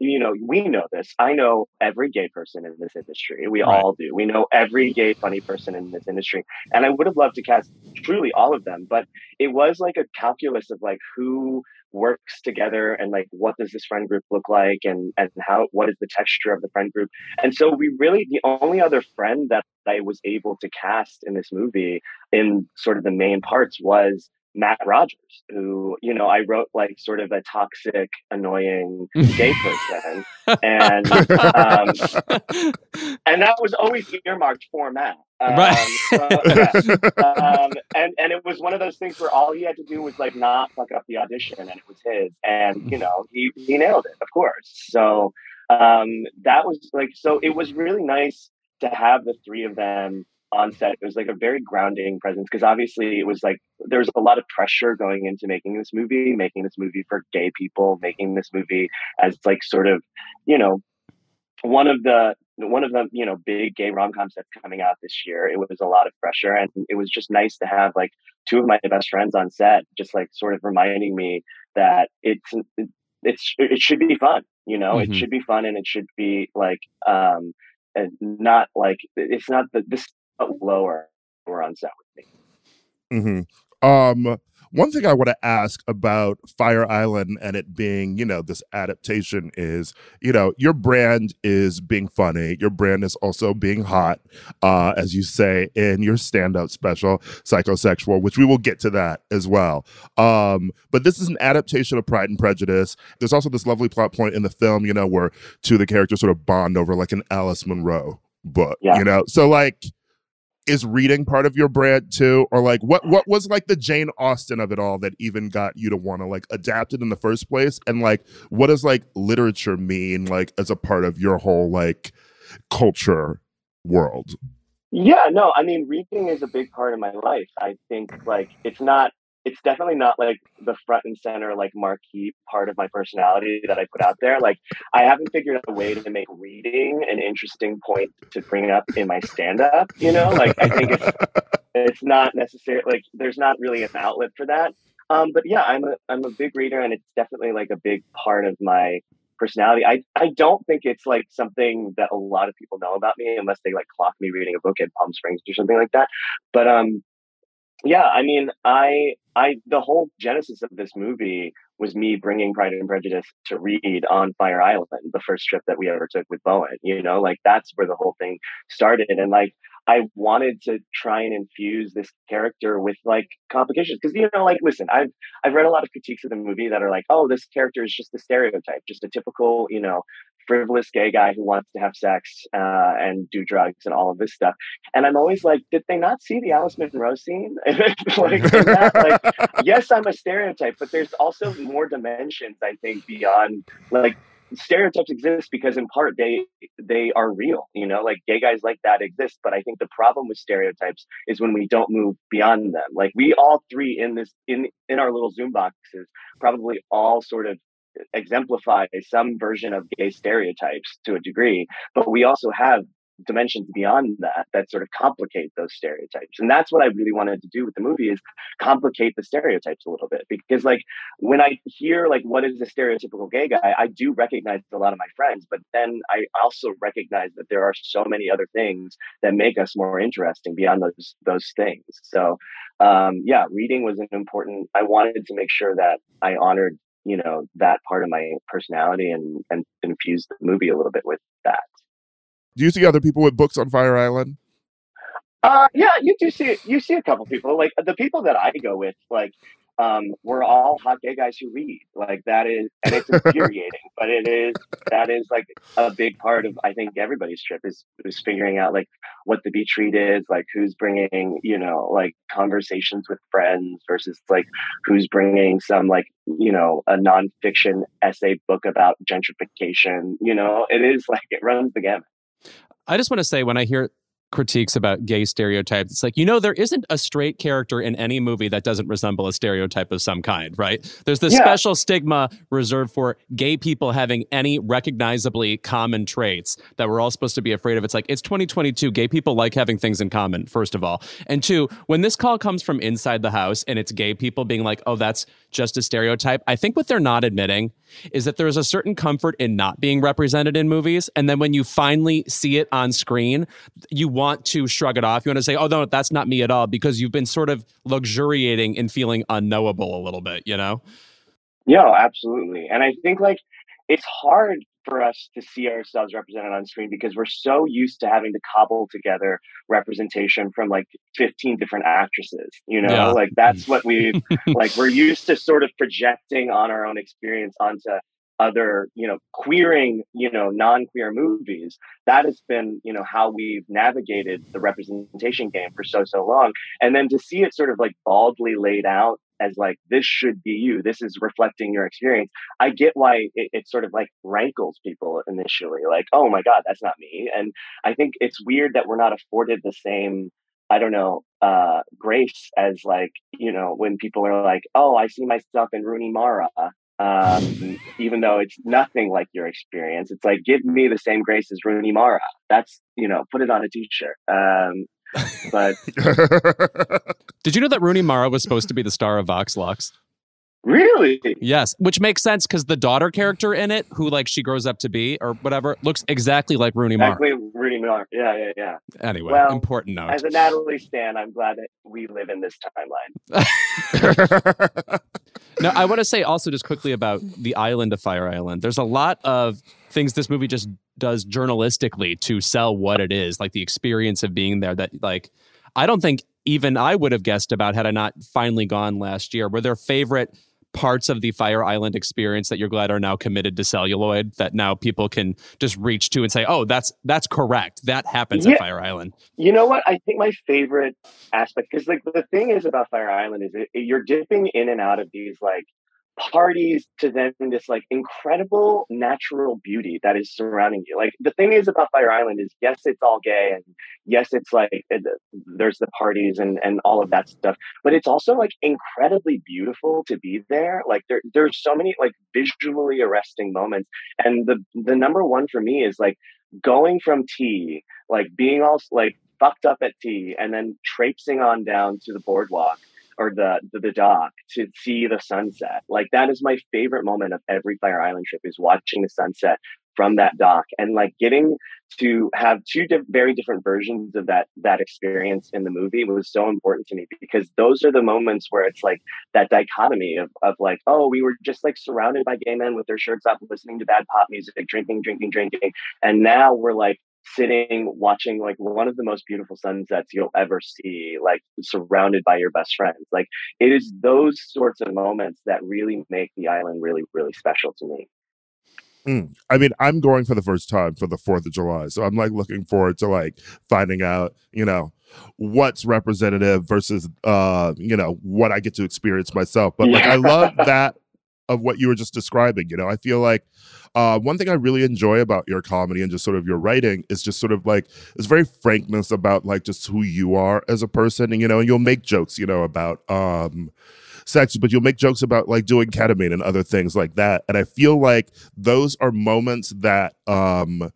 you know, we know this. I know every gay person in this industry. We Right. all do. We know every gay funny person in this industry. And I would have loved to cast truly all of them, but it was like a calculus of like who works together and like what does this friend group look like and and how what is the texture of the friend group. And so we really the only other friend that I was able to cast in this movie in sort of the main parts was Matt Rogers, who, you know, I wrote like sort of a toxic, annoying gay person. And um, and that was always earmarked for Matt. Um, Right. so, yeah. um, and and it was one of those things where all he had to do was like not fuck up the audition, and it was his. And you know, he he nailed it, of course. So um, that was like so. It was really nice to have the three of them on set. It was like a very grounding presence because obviously it was like there was a lot of pressure going into making this movie, making this movie for gay people, making this movie as like sort of you know one of the one of the you know big gay rom coms that's coming out this year. It was a lot of pressure, and it was just nice to have like two of my best friends on set, just like sort of reminding me that it's it's it should be fun. You know, Mhm. it should be fun, and it should be like um and not like it's not the this lower we're on set with me. hmm Um, one thing I want to ask about Fire Island and it being, you know, this adaptation is, you know, your brand is being funny. Your brand is also being hot, uh, as you say in your stand-up special, Psychosexual, which we will get to that as well. Um, but this is an adaptation of Pride and Prejudice. There's also this lovely plot point in the film, you know, where two of the characters sort of bond over like an Alice Munro book, Yeah. you know? So like is reading part of your brand too? Or like what what was like the jane austen of it all that even got you to want to like adapt it in the first place? And like what does like literature mean like as a part of your whole like culture world? Yeah, no, I mean, reading is a big part of my life. I think like it's not, it's definitely not like the front and center, like marquee part of my personality that I put out there. Like, I haven't figured out a way to make reading an interesting point to bring up in my stand up, you know? Like, I think it's, it's not necessarily like there's not really an outlet for that. Um, but yeah, I'm a I'm a big reader, and it's definitely like a big part of my personality. I I don't think it's like something that a lot of people know about me unless they like clock me reading a book at Palm Springs or something like that. But um, yeah, I mean, I I the whole genesis of this movie was me bringing Pride and Prejudice to read on Fire Island, the first trip that we ever took with Bowen. You know, like that's where the whole thing started, and like I wanted to try and infuse this character with like complications because you know, like, listen, I've I've read a lot of critiques of the movie that are like, oh, this character is just a stereotype, just a typical, you know, frivolous gay guy who wants to have sex uh, and do drugs and all of this stuff. And I'm always like, did they not see the Alice Munro scene? like, that, like, yes, I'm a stereotype, but there's also more dimensions, I think, beyond like stereotypes exist because in part they they are real you know like gay guys like that exist but i think the problem with stereotypes is when we don't move beyond them like we all three in this in in our little zoom boxes probably all sort of exemplify some version of gay stereotypes to a degree but we also have dimensions beyond that that sort of complicate those stereotypes. And that's what i really wanted to do with the movie is complicate the stereotypes a little bit because like when i hear like what is a stereotypical gay guy i do recognize a lot of my friends but then i also recognize that there are so many other things that make us more interesting beyond those those things. So um yeah reading was an important i wanted to make sure that i honored you know that part of my personality and and infused the movie a little bit with that do you see other people with books on fire island Uh, yeah, you do see you see a couple people like the people that I go with. Like, um, we're all hot gay guys who read. Like that is, and it's infuriating, but it is that is like a big part of I think everybody's trip is is figuring out like what the beach read is, like who's bringing you know like conversations with friends versus like who's bringing some like you know a nonfiction essay book about gentrification. You know, it is like it runs the gamut. I just want to say when I hear critiques about gay stereotypes, it's like, you know, there isn't a straight character in any movie that doesn't resemble a stereotype of some kind, right? There's this Yeah. special stigma reserved for gay people having any recognizably common traits that we're all supposed to be afraid of. It's like, it's 2022. Gay people like having things in common, first of all. And two, when this call comes from inside the house and it's gay people being like, oh, that's just a stereotype, I think what they're not admitting is that there's a certain comfort in not being represented in movies. And then when you finally see it on screen, you want to shrug it off. You want to say, oh, no, that's not me at all, because you've been sort of luxuriating in feeling unknowable a little bit, you know? Yeah, absolutely. And I think like it's hard for us to see ourselves represented on screen because we're so used to having to cobble together representation from like 15 different actresses, you know? Yeah. Like that's what we like we're used to sort of projecting on our own experience onto other, you know, queering, you know, non-queer movies. That has been, you know, how we've navigated the representation game for so so long. And then to see it sort of like baldly laid out as like this should be you this is reflecting your experience i get why it, it sort of like rankles people initially like oh my god that's not me and i think it's weird that we're not afforded the same i don't know uh grace as like you know when people are like oh i see myself in rooney mara um even though it's nothing like your experience it's like give me the same grace as rooney mara that's you know put it on a t-shirt um but Did you know that Rooney Mara was supposed to be the star of Vox Lux? Really? Yes, which makes sense because the daughter character in it, who like she grows up to be or whatever, looks exactly like Rooney Mara. Exactly, Rooney Mara. Yeah, yeah, yeah. Anyway, Well, important note. As a Natalie stan, I'm glad that we live in this timeline. No, I want to say also just quickly about the island of Fire Island. There's a lot of things this movie just does journalistically to sell what it is, like the experience of being there. That like I don't think even I would have guessed about had I not finally gone last year. Were there favorite parts of the Fire Island experience that you're glad are now committed to celluloid that now people can just reach to and say, "Oh, that's that's correct. That happens Yeah. at Fire Island." You know what? I think my favorite aspect, because like the thing is about Fire Island is it, you're dipping in and out of these like parties to then this like incredible natural beauty that is surrounding you. Like the thing is about Fire Island is yes, it's all gay and yes, it's like it, there's the parties and and all of that stuff, but it's also like incredibly beautiful to be there. Like there there's so many like visually arresting moments, and the the number one for me is like going from tea, like being all like fucked up at tea, and then traipsing on down to the boardwalk or the, the the dock to see the sunset. Like that is my favorite moment of every Fire Island trip is watching the sunset from that dock and like getting to have two very different versions of that that experience in the movie was so important to me because those are the moments where it's like that dichotomy of of like oh we were just like surrounded by gay men with their shirts up listening to bad pop music drinking drinking drinking and now we're like sitting watching like one of the most beautiful sunsets you'll ever see like surrounded by your best friends like it is those sorts of moments that really make the island really really special to me Mm. I mean, I'm going for the first time for the Fourth of July, so I'm like looking forward to like finding out, you know, what's representative versus, uh, you know, what I get to experience myself. But like, I love that of what you were just describing. You know, I feel like uh, one thing I really enjoy about your comedy and just sort of your writing is just sort of like it's very frankness about like just who you are as a person, and you know, and you'll make jokes, you know, about um sex, but you'll make jokes about like doing ketamine and other things like that. And I feel like those are moments that um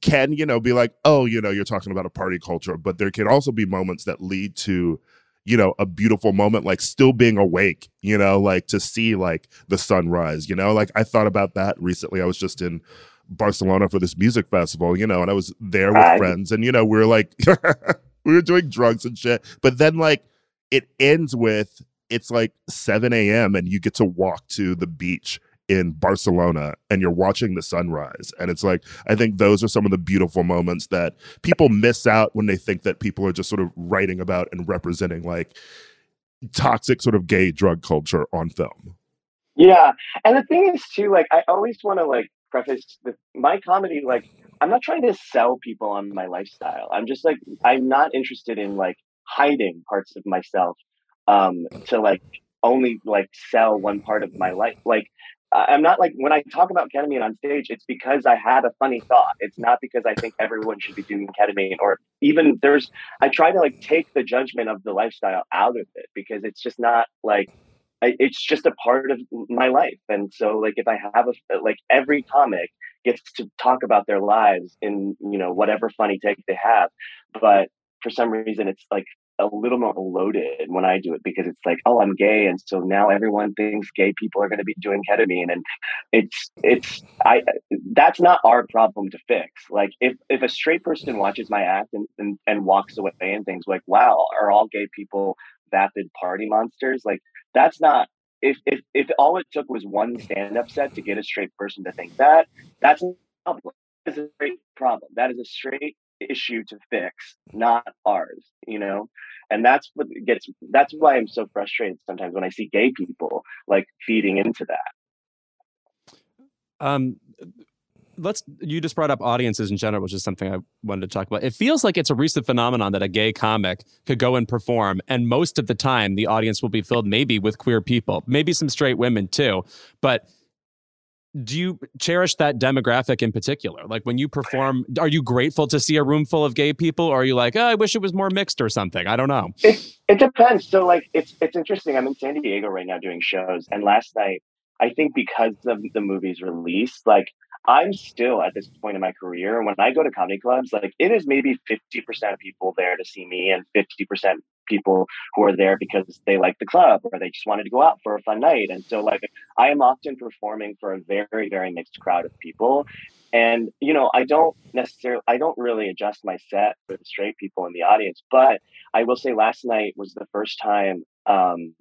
can, you know, be like, oh, you know, you're talking about a party culture, but there can also be moments that lead to you know a beautiful moment like still being awake you know like to see like the sunrise you know? Like i thought about that recently. I was just in barcelona for this music festival you know and i was there with Right. friends and you know we were like we were doing drugs and shit. But then like it ends with it's like 7 a.m and you get to walk to the beach in barcelona and you're watching the sunrise and it's like i think those are some of the beautiful moments that people miss out when they think that people are just sort of writing about and representing like toxic sort of gay drug culture on film. Yeah, and the thing is too, like I always want to like preface the, my comedy. Like I'm not trying to sell people on my lifestyle. I'm just like I'm not interested in like hiding parts of myself um to like only like sell one part of my life. Like I'm not like when I talk about ketamine on stage, it's because I had a funny thought. It's not because I think everyone should be doing ketamine or even there's I try to like take the judgment of the lifestyle out of it because it's just not like it's just a part of my life. And so like if I have a like every comic gets to talk about their lives in you know whatever funny take they have, but for some reason it's like a little more loaded when I do it because it's like, oh, I'm gay, and so now everyone thinks gay people are going to be doing ketamine, and it's it's I that's not our problem to fix. Like if if a straight person watches my act and and, and walks away and thinks like, wow, are all gay people vapid party monsters? Like that's not. If, if if all it took was one stand up set to get a straight person to think that, that's a problem. That is a straight problem. That is a straight issue to fix, not ours, you know? And that's what gets that's why I'm so frustrated sometimes when I see gay people like feeding into that. Um, let's. You just brought up audiences in general, which is something I wanted to talk about. It feels like it's a recent phenomenon that a gay comic could go and perform, and most of the time, the audience will be filled maybe with queer people, maybe some straight women too. But do you cherish that demographic in particular? Like when you perform, are you grateful to see a room full of gay people, or are you like, oh, I wish it was more mixed or something? I don't know. It it depends. So like it's it's interesting. I'm in San Diego right now doing shows, and last night I think because of the movie's release, like I'm still at this point in my career. When I go to comedy clubs, like it is maybe 50% people there to see me and 50% people who are there because they like the club or they just wanted to go out for a fun night. And so, like, I am often performing for a very, very mixed crowd of people. And, you know, I don't necessarily, I don't really adjust my set for the straight people in the audience. But I will say last night was the first time um,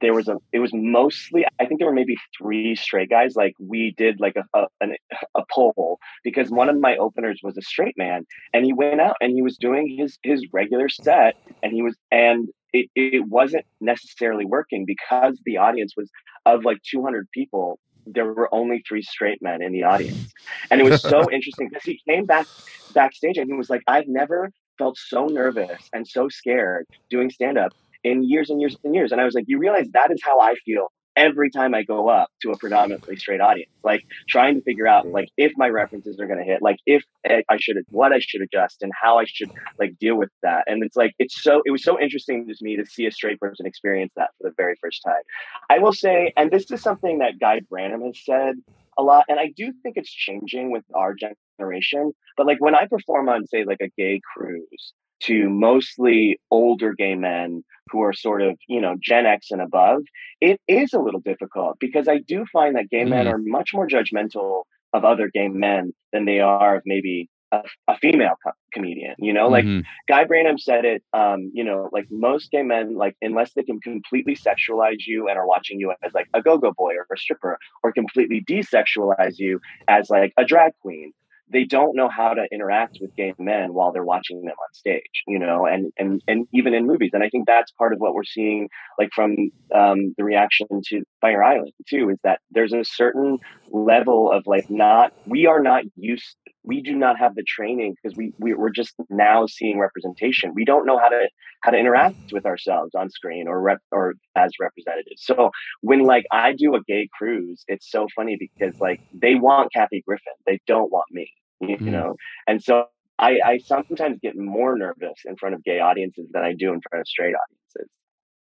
there was a it was mostly i think there were maybe three straight guys like we did like a, a, an, a poll because one of my openers was a straight man and he went out and he was doing his his regular set and he was and it, it wasn't necessarily working because the audience was of like 200 people there were only three straight men in the audience. And it was so interesting because he came back backstage and he was like i've never felt so nervous and so scared doing stand up in years and years and years. And I was like, you realize that is how I feel every time I go up to a predominantly straight audience, like trying to figure out like if my references are going to hit, like if eh, I should, what I should adjust and how I should like deal with that. And it's like, it's so, it was so interesting to me to see a straight person experience that for the very first time. I will say, and this is something that Guy Branum has said a lot, and I do think it's changing with our generation, but like when I perform on say like a gay cruise, to mostly older gay men who are sort of, you know, Gen X and above, it is a little difficult because I do find that gay mm. men are much more judgmental of other gay men than they are of maybe a, a female co- comedian. You know, like mm-hmm. Guy Branum said it. Um, you know, like most gay men, like unless they can completely sexualize you and are watching you as like a go-go boy or a stripper, or completely desexualize you as like a drag queen, they don't know how to interact with gay men while they're watching them on stage, you know, and and and even in movies. And I think that's part of what we're seeing, like from um, the reaction to Fire Island too, is that there's a certain level of like not we are not used we do not have the training because we, we we're just now seeing representation. We don't know how to how to interact with ourselves on screen or rep or as representatives. So when like I do a gay cruise, it's so funny because like they want Kathy Griffin, they don't want me you mm. know and so I, I sometimes get more nervous in front of gay audiences than i do in front of straight audiences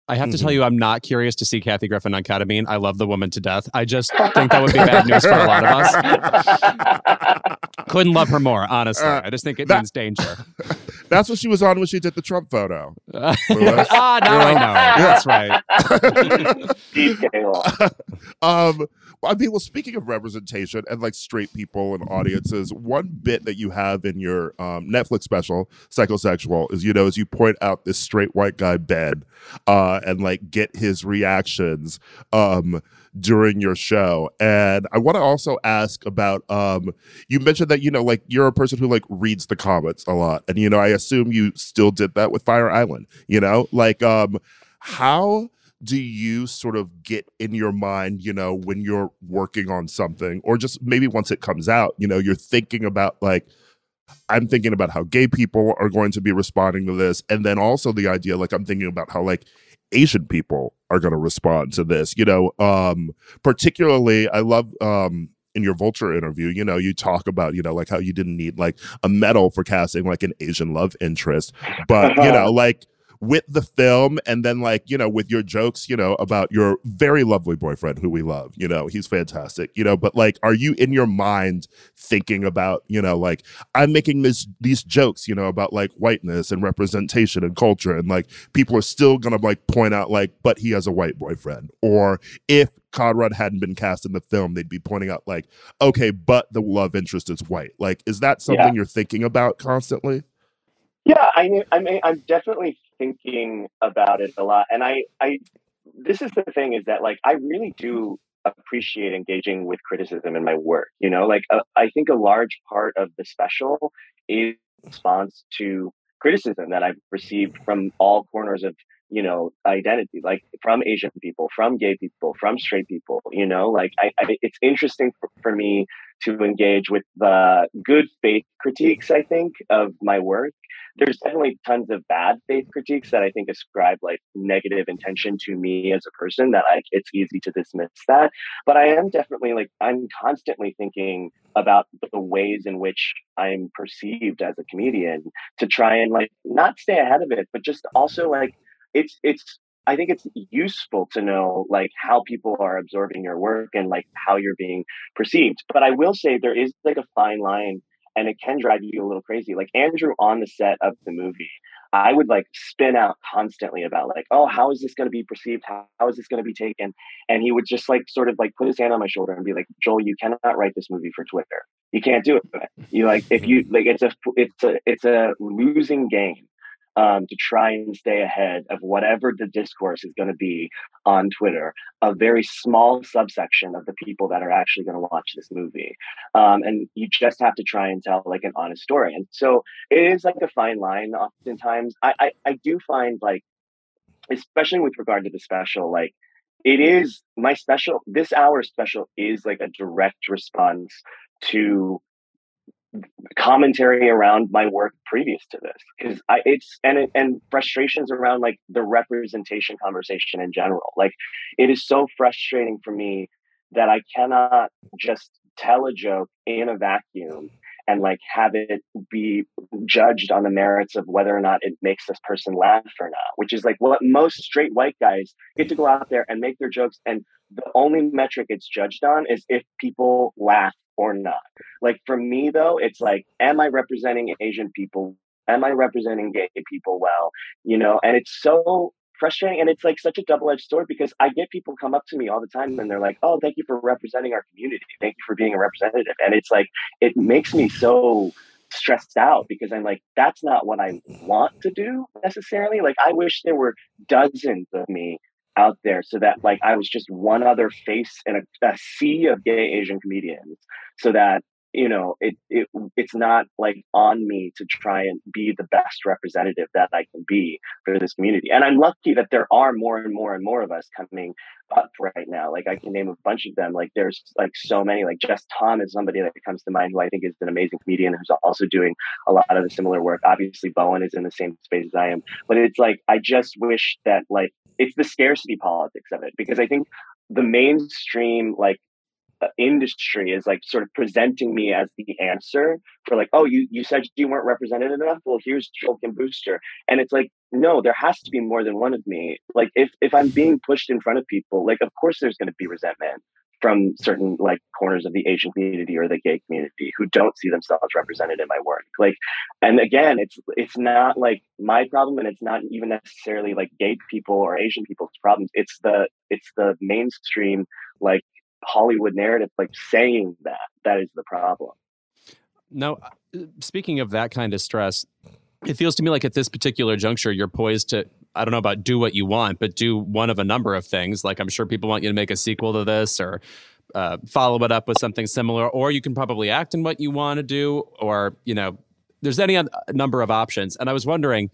I have to tell mm-hmm. you, I'm not curious to see Kathy Griffin on ketamine. I love the woman to death. I just think that would be bad news for a lot of us. Couldn't love her more, honestly. Uh, I just think it that, means danger. That's what she was on when she did the Trump photo. Uh, ah, now I know. That's right. um, I mean, well, speaking of representation and like straight people and audiences, one bit that you have in your um, Netflix special, Psychosexual, is you know, as you point out this straight white guy Ben, uh, and like get his reactions um, during your show. And I want to also ask about um, you mentioned that you know, like you're a person who like reads the comments a lot, and you know, I assume you still did that with Fire Island. You know, like um, how do you sort of get in your mind, you know, when you're working on something, or just maybe once it comes out, you know, you're thinking about like, I'm thinking about how gay people are going to be responding to this. And then also the idea, like, I'm thinking about how, like, Asian people are going to respond to this, you know, um, particularly, I love, um, in your vulture interview you know you talk about you know like how you didn't need like a medal for casting like an asian love interest but you know like with the film and then like you know with your jokes you know about your very lovely boyfriend who we love you know he's fantastic you know but like are you in your mind thinking about you know like i'm making this these jokes you know about like whiteness and representation and culture and like people are still gonna like point out like but he has a white boyfriend or if Conrad hadn't been cast in the film, they'd be pointing out like, okay, but the love interest is white. Like, is that something yeah. you're thinking about constantly? Yeah, I mean, I mean, I'm definitely thinking about it a lot, and I, I, this is the thing is that like I really do appreciate engaging with criticism in my work. You know, like uh, I think a large part of the special is response to criticism that I've received from all corners of you know identity like from asian people from gay people from straight people you know? Like I, I, it's interesting for, for me to engage with the good faith critiques i think of my work. There's definitely tons of bad faith critiques that i think ascribe like negative intention to me as a person that like it's easy to dismiss that. But i am definitely like i'm constantly thinking about the ways in which i'm perceived as a comedian to try and like not stay ahead of it but just also like it's it's I think it's useful to know like how people are absorbing your work and like how you're being perceived. But I will say there is like a fine line and it can drive you a little crazy. Like Andrew on the set of the movie, I would like spin out constantly about like, oh, how is this going to be perceived? How, how is this going to be taken? And he would just like sort of like put his hand on my shoulder and be like, Joel, you cannot write this movie for Twitter. You can't do it. You like if you like it's a it's a it's a losing game um, to try and stay ahead of whatever the discourse is going to be on Twitter, a very small subsection of the people that are actually going to watch this movie. Um, and you just have to try and tell like an honest story. And so it is like a fine line oftentimes. I, I, I do find like, especially with regard to the special, like it is my special, this hour special is like a direct response to commentary around my work previous to this because I it's and and frustrations around like the representation conversation in general. Like it is so frustrating for me that I cannot just tell a joke in a vacuum and like have it be judged on the merits of whether or not it makes this person laugh or not, which is like what most straight white guys get to go out there and make their jokes. And the only metric it's judged on is if people laugh or not. Like for me though, it's like, am I representing Asian people? Am I representing gay people well? You know, and it's so frustrating and it's like such a double-edged sword because I get people come up to me all the time and they're like, "Oh, thank you for representing our community. Thank you for being a representative." And it's like it makes me so stressed out because I'm like, that's not what I want to do necessarily. Like I wish there were dozens of me out there so that like I was just one other face in a, a sea of gay Asian comedians so that you know it, it it's not like on me to try and be the best representative that i can be for this community. And i'm lucky that there are more and more and more of us coming up right now. Like i can name a bunch of them. Like there's like so many. Like jes tom is somebody that comes to mind who i think is an amazing comedian who's also doing a lot of the similar work. Obviously bowen is in the same space as i am. But it's like i just wish that like it's the scarcity politics of it. Because i think the mainstream like industry is like sort of presenting me as the answer for like, oh, you you said you weren't represented enough. Well, here's Joel Kim Booster, and it's like, no, there has to be more than one of me. Like, if if I'm being pushed in front of people, like, of course, there's going to be resentment from certain like corners of the Asian community or the gay community who don't see themselves represented in my work. Like, and again, it's it's not like my problem, and it's not even necessarily like gay people or Asian people's problems. It's the it's the mainstream like Hollywood narrative like saying that. That is the problem. Now, uh, speaking of that kind of stress, it feels to me like at this particular juncture, you're poised to, I don't know about do what you want, but do one of a number of things. Like I'm sure people want you to make a sequel to this or uh, follow it up with something similar, or you can probably act in what you want to do, or, you know, there's any number of options. And I was wondering,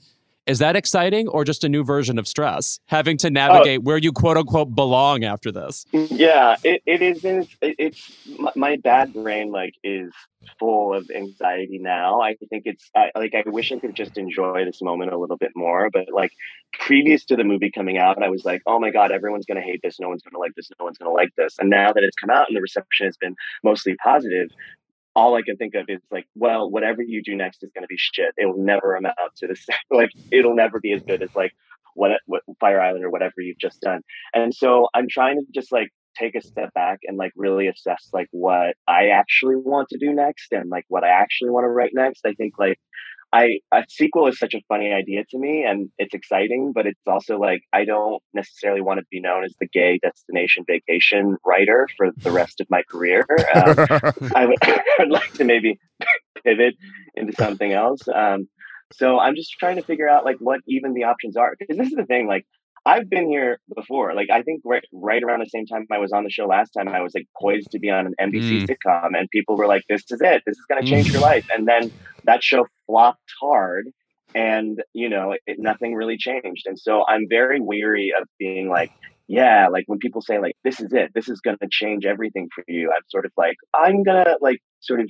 is that exciting or just a new version of stress? Having to oh. navigate oh. where you quote unquote belong after this. Yeah, it, it is. It's, it's my bad brain like is full of anxiety now. I think it's I, like I wish I could just enjoy this moment a little bit more. But like previous to the movie coming out, I was like, oh my god, everyone's gonna hate this. No one's gonna like this. No one's gonna like this. And now that it's come out and the reception has been mostly positive, all I can think of is like, well, whatever you do next is going to be shit. It will never amount to the same. Like, it'll never be as good as like what, what Fire Island or whatever you've just done. And so I'm trying to just like take a step back and like really assess like what I actually want to do next and like what I actually want to write next. I think like I a sequel is such a funny idea to me, and it's exciting, but it's also like I don't necessarily want to be known as the gay destination vacation writer for the rest of my career. Um, I, would, I would like to maybe pivot into something else. Um, so I'm just trying to figure out like what even the options are because this is the thing. Like I've been here before. Like I think right, right around the same time I was on the show last time, I was like poised to be on an NBC mm. sitcom, and people were like, "This is it. This is going to change mm. your life." And then that show flopped hard, and you know, it, nothing really changed. And so I'm very weary of being like, "Yeah," like when people say like, "This is it. This is going to change everything for you." I'm sort of like, I'm gonna like sort of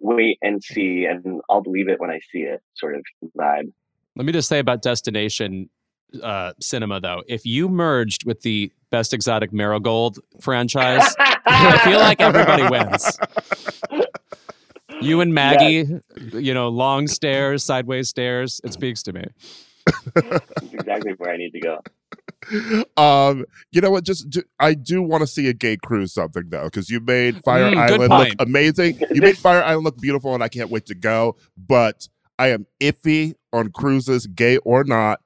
wait and see, and I'll believe it when I see it. Sort of vibe. Let me just say about Destination uh, cinema, though. If you merged with the Best Exotic Marigold franchise, I feel like everybody wins. You and Maggie, you know, long stairs, sideways stairs. It speaks to me. That's exactly where I need to go. Um, you know what? Just, I do want to see a gay cruise something though, because you made Fire mm, Island look amazing. You made Fire Island look beautiful, and I can't wait to go. But I am iffy on cruises, gay or not,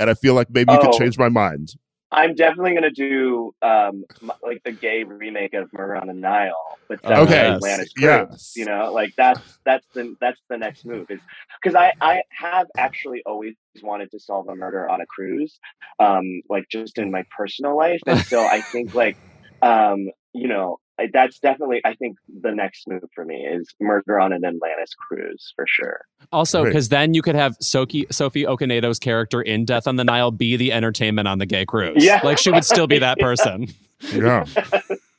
and I feel like maybe you could Oh. change my mind. I'm definitely gonna do um like the gay remake of Murder on the Nile, but definitely yes. Atlantis Cruise. Yes. You know, like that's that's the that's the next move is because I I have actually always wanted to solve a murder on a cruise, um, like just in my personal life, and so I think like um you know that's definitely I think the next move for me is murder on an Atlantis cruise for sure. Also, Great. because then you could have Sophie, Sophie Okonedo's character in Death on the Nile be the entertainment on the gay cruise. Yeah. Like she would still be that person. Yeah.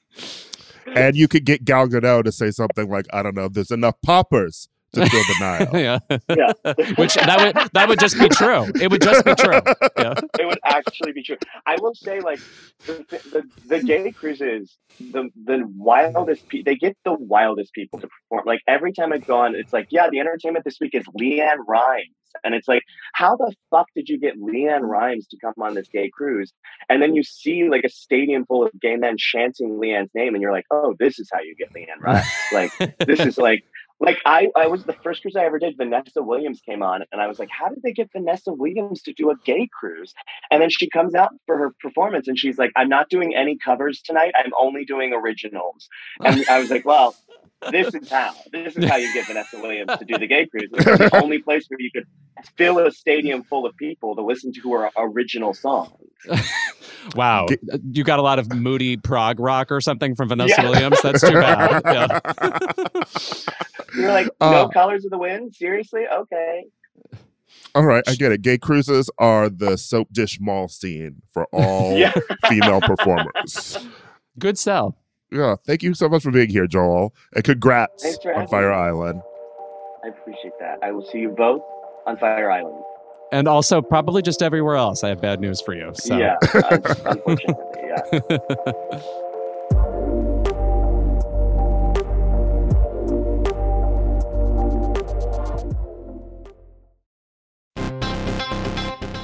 and you could get Gal Gadot to say something like, I don't know, there's enough poppers to fill the Nile. yeah. Yeah. Which that would that would just be true. It would just be true. Yeah. it would actually be true. I will say, like the the, the gay cruises, the the wildest pe- they get the wildest people to perform. Like every time I've gone, it's like, yeah, the entertainment this week is LeAnn Rimes, and it's like, how the fuck did you get LeAnn Rimes to come on this gay cruise? And then you see like a stadium full of gay men chanting LeAnn's name, and you're like, oh, this is how you get LeAnn Rimes. like this is like. Like I, I was the first cruise I ever did. Vanessa Williams came on, and I was like, "How did they get Vanessa Williams to do a gay cruise?" And then she comes out for her performance and she's like, I'm not doing any covers tonight. I'm only doing originals. And I was like, well, this is how. This is how you get Vanessa Williams to do the gay cruise. It's the only place where you could fill a stadium full of people to listen to her original songs. Wow. You got a lot of moody prog rock or something from Vanessa Yeah. Williams. That's too bad. Yeah. You're like, no Uh. colors of the wind? Seriously? Okay. All right, I get it. Gay cruises are the soap dish mall scene for all Yeah. female performers. Good sell. Yeah, thank you so much for being here, Joel. And congrats on Fire me. Island. I appreciate that. I will see you both on Fire Island. And also probably just everywhere else. I have bad news for you. So Yeah. unfortunately, yeah.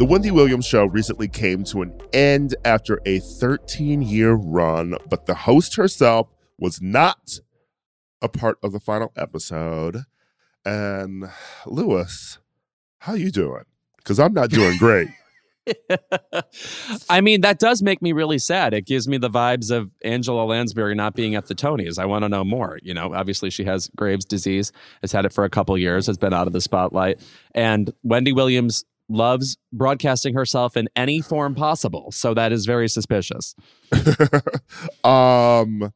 The Wendy Williams show recently came to an end after a 13 year run, but the host herself was not a part of the final episode. And Louis, how you doing? Because I'm not doing great. I mean, that does make me really sad. It gives me the vibes of Angela Lansbury not being at the Tonys. I want to know more. You know, obviously she has Graves' disease, has had it for a couple years, has been out of the spotlight. And Wendy Williams loves broadcasting herself in any form possible. So that is very suspicious. um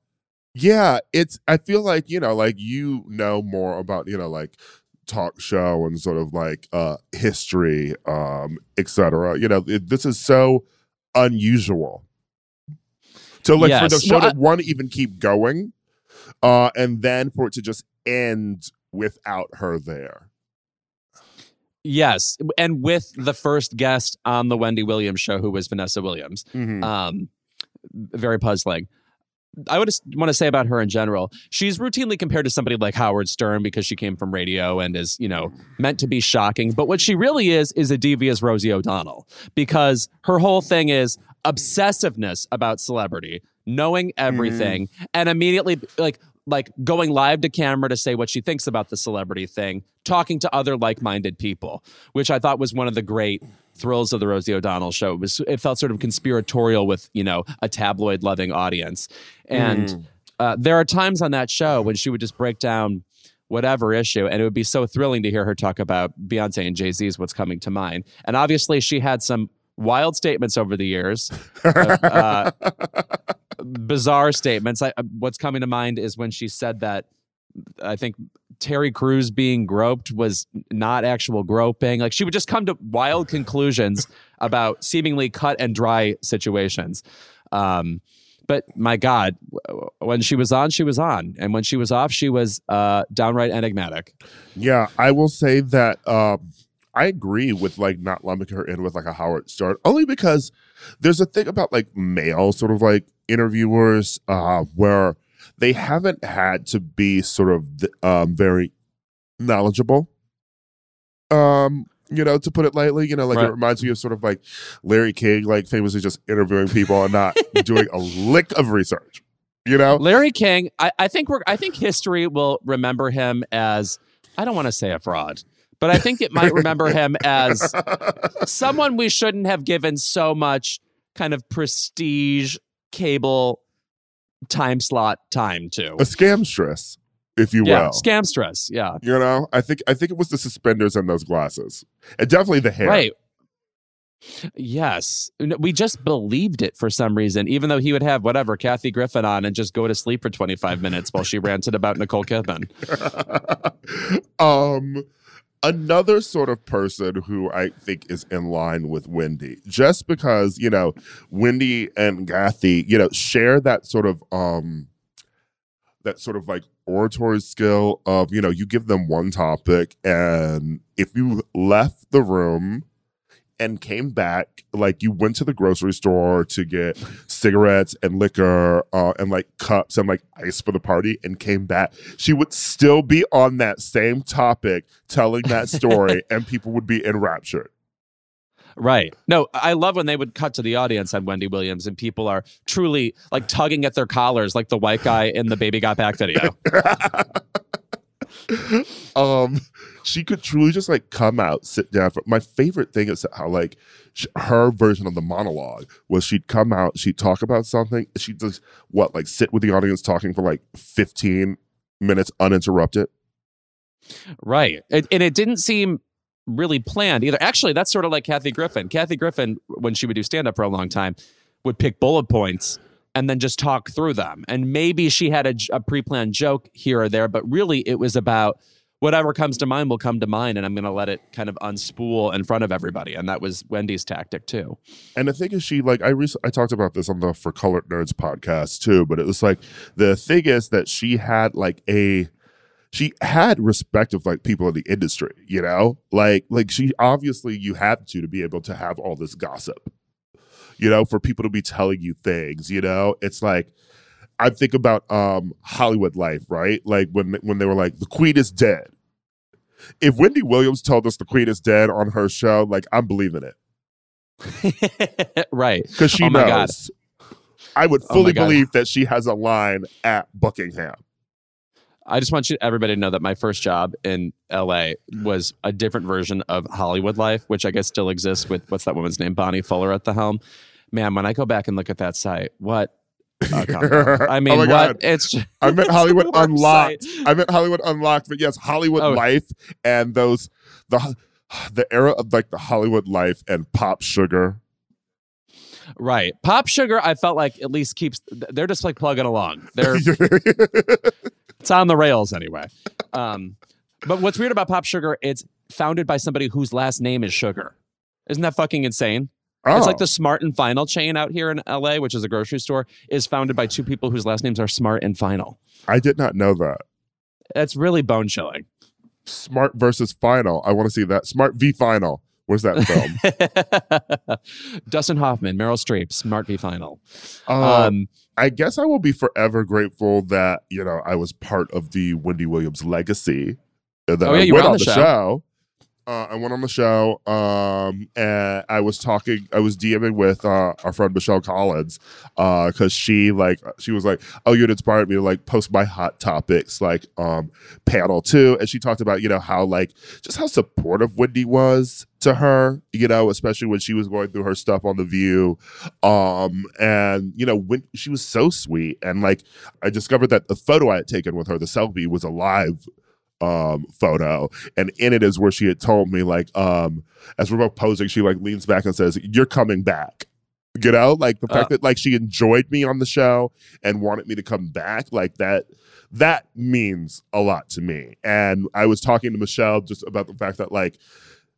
yeah it's i feel like you know like you know more about you know like talk show and sort of like uh history um etc you know it, this is so unusual so like for the Yes. show Well, to one even keep going uh and then for it to just end without her there Yes. And with the first guest on the Wendy Williams show, who was Vanessa Williams. Mhm. um, very puzzling. I would want to say about her in general, she's routinely compared to somebody like Howard Stern because she came from radio and is, you know, meant to be shocking. But what she really is, is a devious Rosie O'Donnell because her whole thing is obsessiveness about celebrity, knowing everything, and immediately like like going live to camera to say what she thinks about the celebrity thing, talking to other like-minded people, which I thought was one of the great thrills of the Rosie O'Donnell show. It was it felt sort of conspiratorial with, you know, a tabloid loving audience. And uh, there are times on that show when she would just break down whatever issue and it would be so thrilling to hear her talk about Beyonce and Jay-Z's what's coming to mind. And obviously she had some wild statements over the years, uh, bizarre statements. I, uh, what's coming to mind is when she said that I think Terry Crews being groped was not actual groping. Like she would just come to wild conclusions about seemingly cut and dry situations. Um, but my God, when she was on, she was on, and when she was off, she was uh, downright enigmatic. Yeah, I will say that um, I agree with like not lumping her in with like a Howard Stern, only because there's a thing about like male sort of like interviewers uh, where they haven't had to be sort of um, very knowledgeable. Um, you know, to put it lightly, you know, like right. it reminds me of sort of like Larry King, like famously just interviewing people and not doing a lick of research. You know, Larry King. I, I think we're. I think history will remember him as. I don't want to say a fraud, but I think it might remember him as someone we shouldn't have given so much kind of prestige cable time slot time to. A scamstress, if you yeah, will. Scamstress, yeah. You know, I think I think it was the suspenders and those glasses. And definitely the hair. Right. Yes. We just believed it for some reason, even though he would have whatever, Kathy Griffin on and just go to sleep for 25 minutes while she ranted about Nicole Kidman. um another sort of person who I think is in line with Wendy, just because, you know, Wendy and Kathy, you know, share that sort of um that sort of like oratory skill of, you know, you give them one topic and if you left the room and came back like you went to the grocery store to get cigarettes and liquor uh, and like cups and like ice for the party and came back she would still be on that same topic telling that story and people would be enraptured Right. No, I love when they would cut to the audience on Wendy Williams and people are truly like tugging at their collars like the white guy in the Baby Got Back video. um she could truly just like come out, sit down. My favorite thing is how like she, her version of the monologue was she'd come out, she'd talk about something, she'd just what like sit with the audience talking for like fifteen minutes uninterrupted. Right, and, and it didn't seem really planned either. Actually, that's sort of like Kathy Griffin. Kathy Griffin, when she would do stand up for a long time, would pick bullet points and then just talk through them. And maybe she had a, a pre planned joke here or there, but really it was about whatever comes to mind will come to mind and i'm going to let it kind of unspool in front of everybody and that was wendy's tactic too. And the thing is she like i i talked about this on the for colored nerds podcast too but it was like the thing is that she had like a she had respect of like people in the industry you know? Like like she obviously you had to to be able to have all this gossip you know for people to be telling you things you know? It's like I think about um Hollywood life, right? Like when when they were like the queen is dead if Wendy Williams told us the Queen is dead on her show, like I'm believing it. right. Because she oh knows. I would oh fully oh believe that she has a line at Buckingham. I just want you everybody to know that my first job in LA was a different version of Hollywood life, which I guess still exists with what's that woman's name, Bonnie Fuller at the helm. Man, when I go back and look at that site, what uh, I mean, oh what? God. It's just, I meant Hollywood Unlocked. I meant Hollywood Unlocked, but yes, Hollywood oh. Life and those the the era of like the Hollywood Life and Pop Sugar. Right, Pop Sugar. I felt like at least keeps. They're just like plugging along. They're it's on the rails anyway. Um, but what's weird about Pop Sugar? It's founded by somebody whose last name is Sugar. Isn't that fucking insane? Oh. It's like oh. the Smart and Final chain out here in LA, which is a grocery store, is founded by two people whose last names are Smart and Final. I did not know that. That's really bone chilling. Smart versus Final. I want to see that. Smart v Final. Where's that film? Dustin Hoffman, Meryl Streep, Smart v Final. Um, um, I guess I will be forever grateful that you know I was part of the Wendy Williams legacy. That oh, yeah, I went on the, the show. show uh, I went on the show, um, and I was talking. I was DMing with uh, our friend Michelle Collins because uh, she like she was like, "Oh, you'd inspired me to like post my hot topics like um, panel too." And she talked about you know how like just how supportive Wendy was to her, you know, especially when she was going through her stuff on the View, um, and you know when she was so sweet. And like I discovered that the photo I had taken with her, the selfie, was alive um photo. And in it is where she had told me like um as we're both posing she like leans back and says you're coming back. You know like the fact Uh. that like she enjoyed me on the show and wanted me to come back like that that means a lot to me. And i was talking to michelle just about the fact that like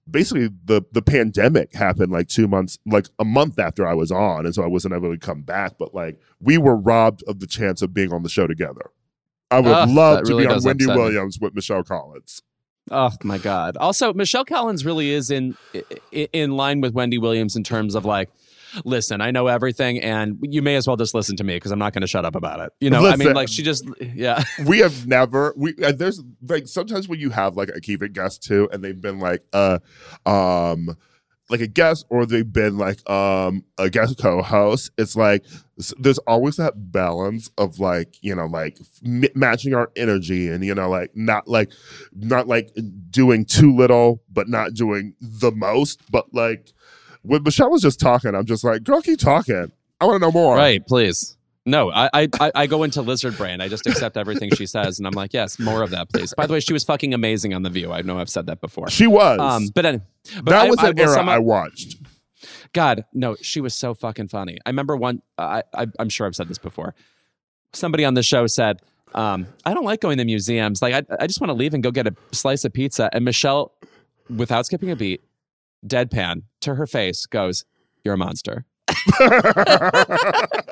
basically the the pandemic happened like two months like a month after i was on. And so i wasn't able to come back but like we were robbed of the chance of being on the show together i would Ugh, love to really be on wendy me. williams with michelle collins Oh my god. Also, Michelle Collins really is in in line with Wendy Williams in terms of like listen, I know everything and you may as well just listen to me because I'm not going to shut up about it. You know, I mean like she just yeah. we have never we uh, there's like sometimes when you have like a keep it guest too and they've been like uh um like a guest or they've been like um a guest co-host it's like there's always that balance of like you know like m- matching our energy and you know like not like not like doing too little but not doing the most. But like when michelle was just talking i'm just like girl keep talking. I want to know more. Right, please. No, I, I I- I go into lizard brain. I just accept everything she says, and I'm like, yes, more of that, please. By the way, she was fucking amazing on the View. I know I've said that before. she was Um, but, but that I- was I an will era i watched God, no, she was so fucking funny. I remember one. I, I I'm sure I've said this before. Somebody on the show said, um, "I don't like going to museums. Like, I I just want to leave and go get a slice of pizza." And Michelle, without skipping a beat, deadpan to her face, goes, "You're a monster."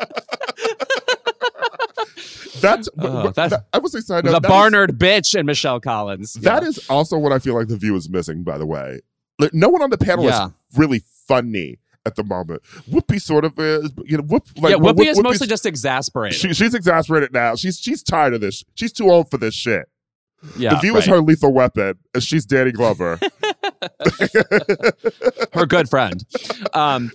That's Oh, but- that- that- I would say side The that is- Barnard bitch and Michelle Collins. That Yeah. is also what I feel like the view is missing. By the way, like, no one on the panel Yeah. is really funny at the moment. Whoopi sort of is, you know. Whoop, like, yeah. Whoopi is Whoopi's- mostly just exasperated. She, she's exasperated now. She's she's tired of this. She's too old for this shit. yeah, the view is her lethal weapon, and she's Danny Glover. her good friend. Um,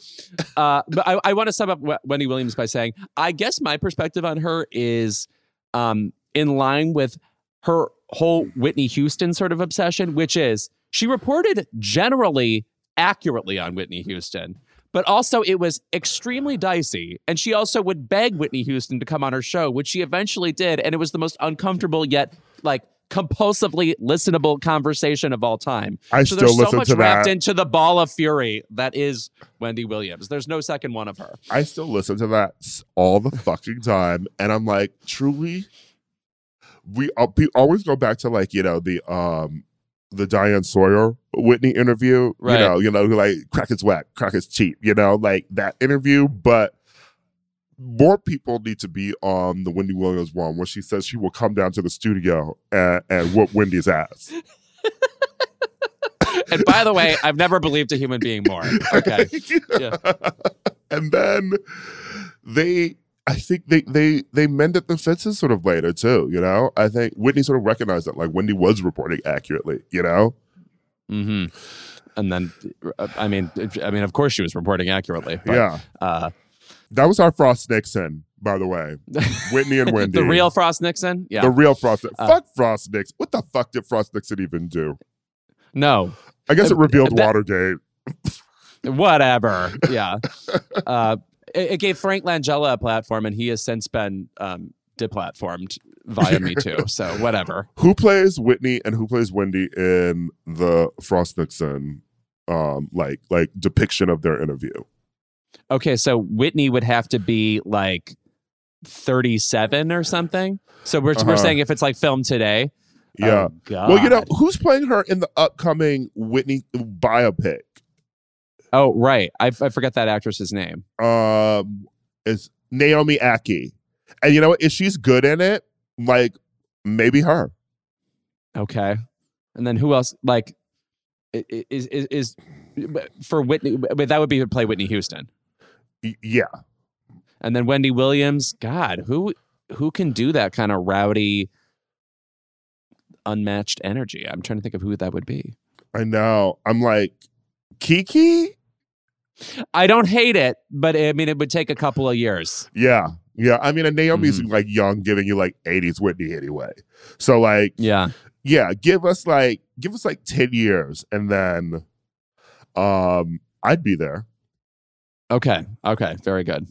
uh, but I, I want to sum up Wendy Williams by saying, I guess my perspective on her is um, in line with her whole Whitney Houston sort of obsession, which is she reported generally accurately on Whitney Houston. But also, it was extremely dicey. And she also would beg Whitney Houston to come on her show, which she eventually did. And it was the most uncomfortable yet, like, compulsively listenable conversation of all time. I So still there's so much to wrapped that. into the ball of fury that is Wendy Williams. There's no second one of her. I still listen to that all the fucking time, and I'm like, truly, we we always go back to like you know the um the Diane Sawyer Whitney interview. Right. You know, you know, like crack is whack, crack is cheap. You know, like that interview, but. More people need to be on the Wendy Williams one where she says she will come down to the studio and, and whoop Wendy's ass. And by the way, I've never believed a human being more. Okay. Yeah. and then they I think they they they mended the fences sort of later too, you know? I think Whitney sort of recognized that like Wendy was reporting accurately, you know? hmm And then, I mean, I mean, of course she was reporting accurately. But, yeah. Uh, That was our Frost Nixon, by the way. Whitney and Wendy. the real Frost Nixon? Yeah. the real Frost Uh, Fuck Frost Nixon. What the fuck did Frost Nixon even do? no. I guess it Uh, revealed that- Watergate. Whatever. Yeah. uh, it, it gave Frank Langella a platform, and he has since been um, deplatformed via Me Too. So whatever. Who plays Whitney and who plays Wendy in the Frost Nixon um like like depiction of their interview? Okay, so Whitney would have to be like 37 or something. So we're, Uh-huh. we're saying if it's like filmed today. Yeah. Oh. Well, you know, who's playing her in the upcoming Whitney biopic? Oh, right. I, I forget that actress's name. Um, is Naomi Ackie. And you know what? If she's good in it, like maybe her. Okay. And then who else? Like, is is, is for Whitney? But that would be to play Whitney Houston. Yeah. And then Wendy Williams. God, who who can do that kind of rowdy, unmatched energy? I'm trying to think of who that would be. I know. I'm like, Kiki? I don't hate it, but I mean, it would take a couple of years. Yeah. Yeah. I mean, and Naomi's Mm-hmm. like young, giving you like 80s Whitney anyway. So, like, Yeah. yeah, give us like, give us like 10 years and then um I'd be there. Okay. Okay. Very good.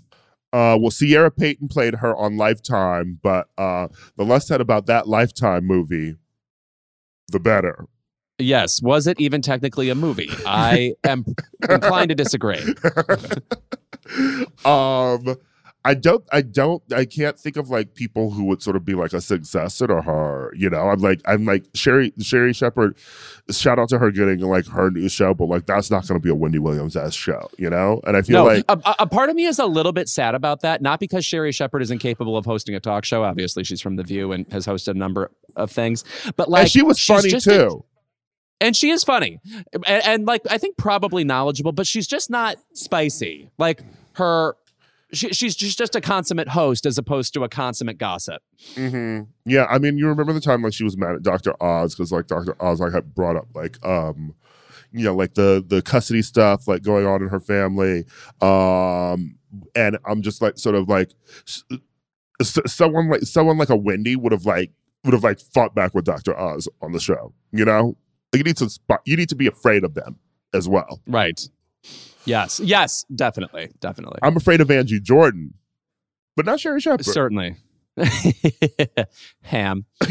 Uh, well, Sierra Payton played her on Lifetime, but uh, the less said about that Lifetime movie, the better. Yes. Was it even technically a movie? I am inclined to disagree. um I don't I don't I can't think of like people who would sort of be like a successor to her. You know, I'm like I'm like Sherri, Sherri Shepherd, shout out to her getting like her new show, but like that's not gonna be a Wendy Williams ass show, you know? And I feel no, like a, a part of me is a little bit sad about that. Not because Sherri Shepherd is incapable of hosting a talk show. Obviously, she's from The View and has hosted a number of things. But like, and she was funny just a- too. and she is funny, and, and like I think probably knowledgeable, but she's just not spicy. Like her, she, she's just just a consummate host as opposed to a consummate gossip. hmm Yeah, I mean, you remember the time like she was mad at Dr. Oz because like Dr. Oz like had brought up like um, you know, like the the custody stuff like going on in her family, um, and I'm just like sort of like s- someone like someone like a Wendy would have like would have like fought back with Dr. Oz on the show, you know. Like, you need to spot, you need to be afraid of them as well. Right. Yes. Yes. Definitely. Definitely. I'm afraid of Angie Jordan, but not Sherri Shepherd. Certainly. Ham.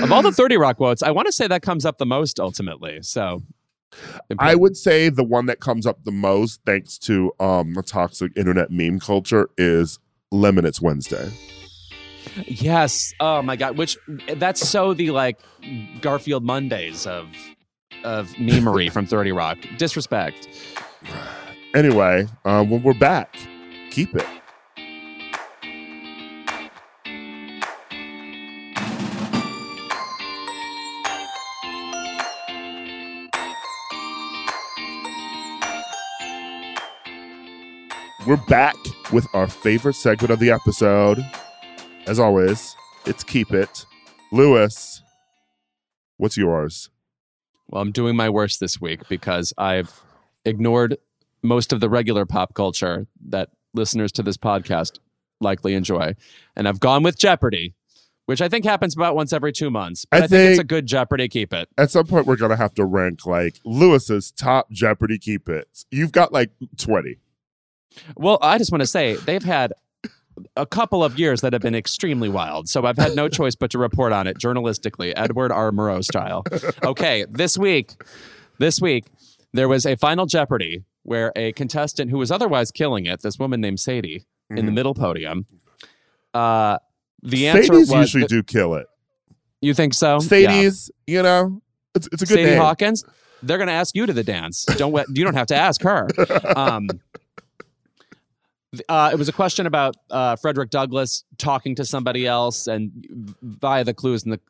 Of all the 30 Rock quotes, I want to say that comes up the most ultimately. So I would say the one that comes up the most, thanks to um the toxic internet meme culture, is Lemon It's Wednesday. Yes. Oh my god. Which that's so the like Garfield Mondays of of memery from 30 Rock. Disrespect. Anyway, um, when we're back, keep it. We're back with our favorite segment of the episode. As always, it's Keep It. Louis, what's yours? Well, I'm doing my worst this week because I've ignored most of the regular pop culture that listeners to this podcast likely enjoy. And I've gone with Jeopardy, which I think happens about once every two months. But I I, think, it's a good Jeopardy. Keep it. at some point we're gonna have to rank like Louis's top Jeopardy keep it. You've got like twenty. Well, I just want to say they've had a couple of years that have been extremely wild. So I've had no choice but to report on it journalistically, Edward R. Murrow style. Okay, this week, this week, there was a final Jeopardy where a contestant who was otherwise killing it, this woman named Sadie, in the Mhm. middle podium, uh, the answer Sadies was. usually do kill it. you think so? Yeah. Sadies, you know, it's, it's a good Sadie name. Hawkins. They're going to ask you to the dance. Don't you don't have to ask her. Um, th- uh, it was a question about uh, Frederick Douglass talking to somebody else, and via the clues in the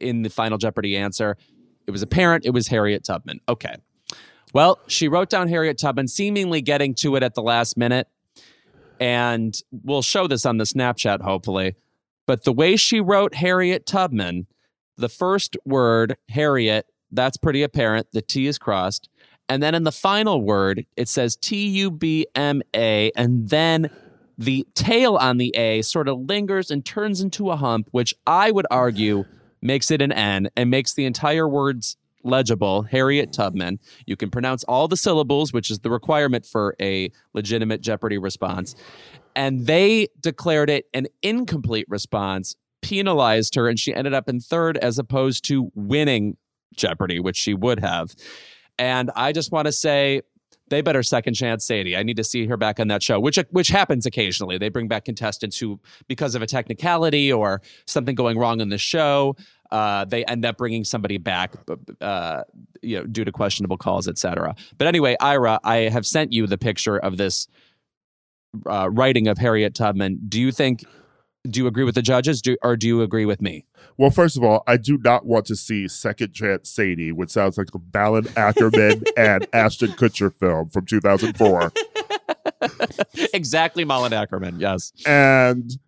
in the final Jeopardy answer, it was apparent it was Harriet Tubman. Okay, well, she wrote down Harriet Tubman, seemingly getting to it at the last minute, and we'll show this on the Snapchat hopefully. But the way she wrote Harriet Tubman, the first word Harriet that's pretty apparent. The T is crossed. And then in the final word, it says T U B M A. And then the tail on the A sort of lingers and turns into a hump, which I would argue makes it an N and makes the entire words legible. Harriet Tubman. You can pronounce all the syllables, which is the requirement for a legitimate Jeopardy response. And they declared it an incomplete response, penalized her, and she ended up in third as opposed to winning Jeopardy, which she would have. And I just want to say they better second chance Sadie. I need to see her back on that show, which which happens occasionally. They bring back contestants who, because of a technicality or something going wrong in the show, uh, they end up bringing somebody back, uh, you know, due to questionable calls, etc. But anyway, Ira, I have sent you the picture of this uh, writing of Harriet Tubman. Do you think? Do you agree with the judges, do, or do you agree with me? Well, first of all, I do not want to see Second Chance Sadie, which sounds like a Malin Akerman and Ashton Kutcher film from 2004. exactly, Malin Akerman. Yes. and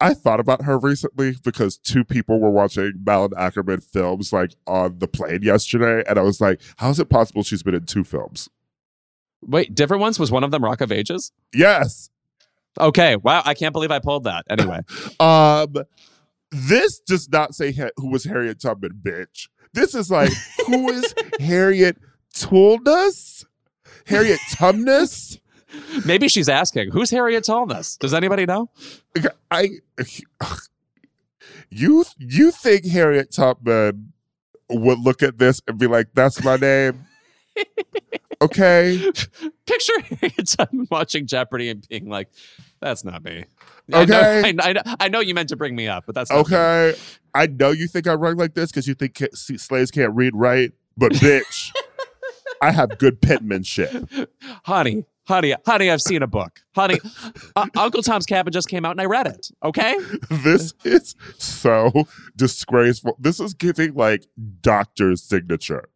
I thought about her recently because two people were watching Malin Akerman films like on the plane yesterday, and I was like, "How is it possible she's been in two films?" Wait, different ones? Was one of them Rock of Ages? Yes. Okay. Wow. I can't believe I pulled that. Anyway. Um, this does not say ha- who was Harriet Tubman, bitch. This is like who is Harriet Tulnus? Harriet Tumnus? Maybe she's asking, who's Harriet Tallness? Does anybody know? I You you think Harriet Tubman would look at this and be like, "That's my name"? okay. Picture Harriet Tubman watching Jeopardy and being like, "That's not me." Okay. I know, I, know, I know you meant to bring me up, but that's not me. Okay. I know you think I write like this because you think slaves can't read right, but bitch, I have good penmanship. honey, honey, honey. I've seen a book, honey. uh, Uncle Tom's Cabin just came out and I read it. Okay, This is so disgraceful. This is giving like doctor's signature.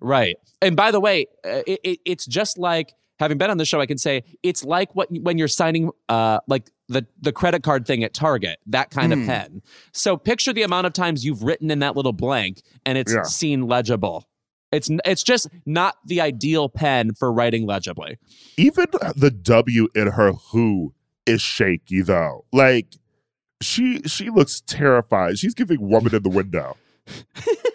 Right. And by the way, uh, it, it, it's just like having been on the show. I can say it's like what when you're signing, uh, like the the credit card thing at Target, that kind Hmm. of pen. So picture the amount of times you've written in that little blank and it's Yeah. seen legible. It's it's just not the ideal pen for writing legibly. Even the W in her who is shaky though. Like she she looks terrified. She's giving woman in the window.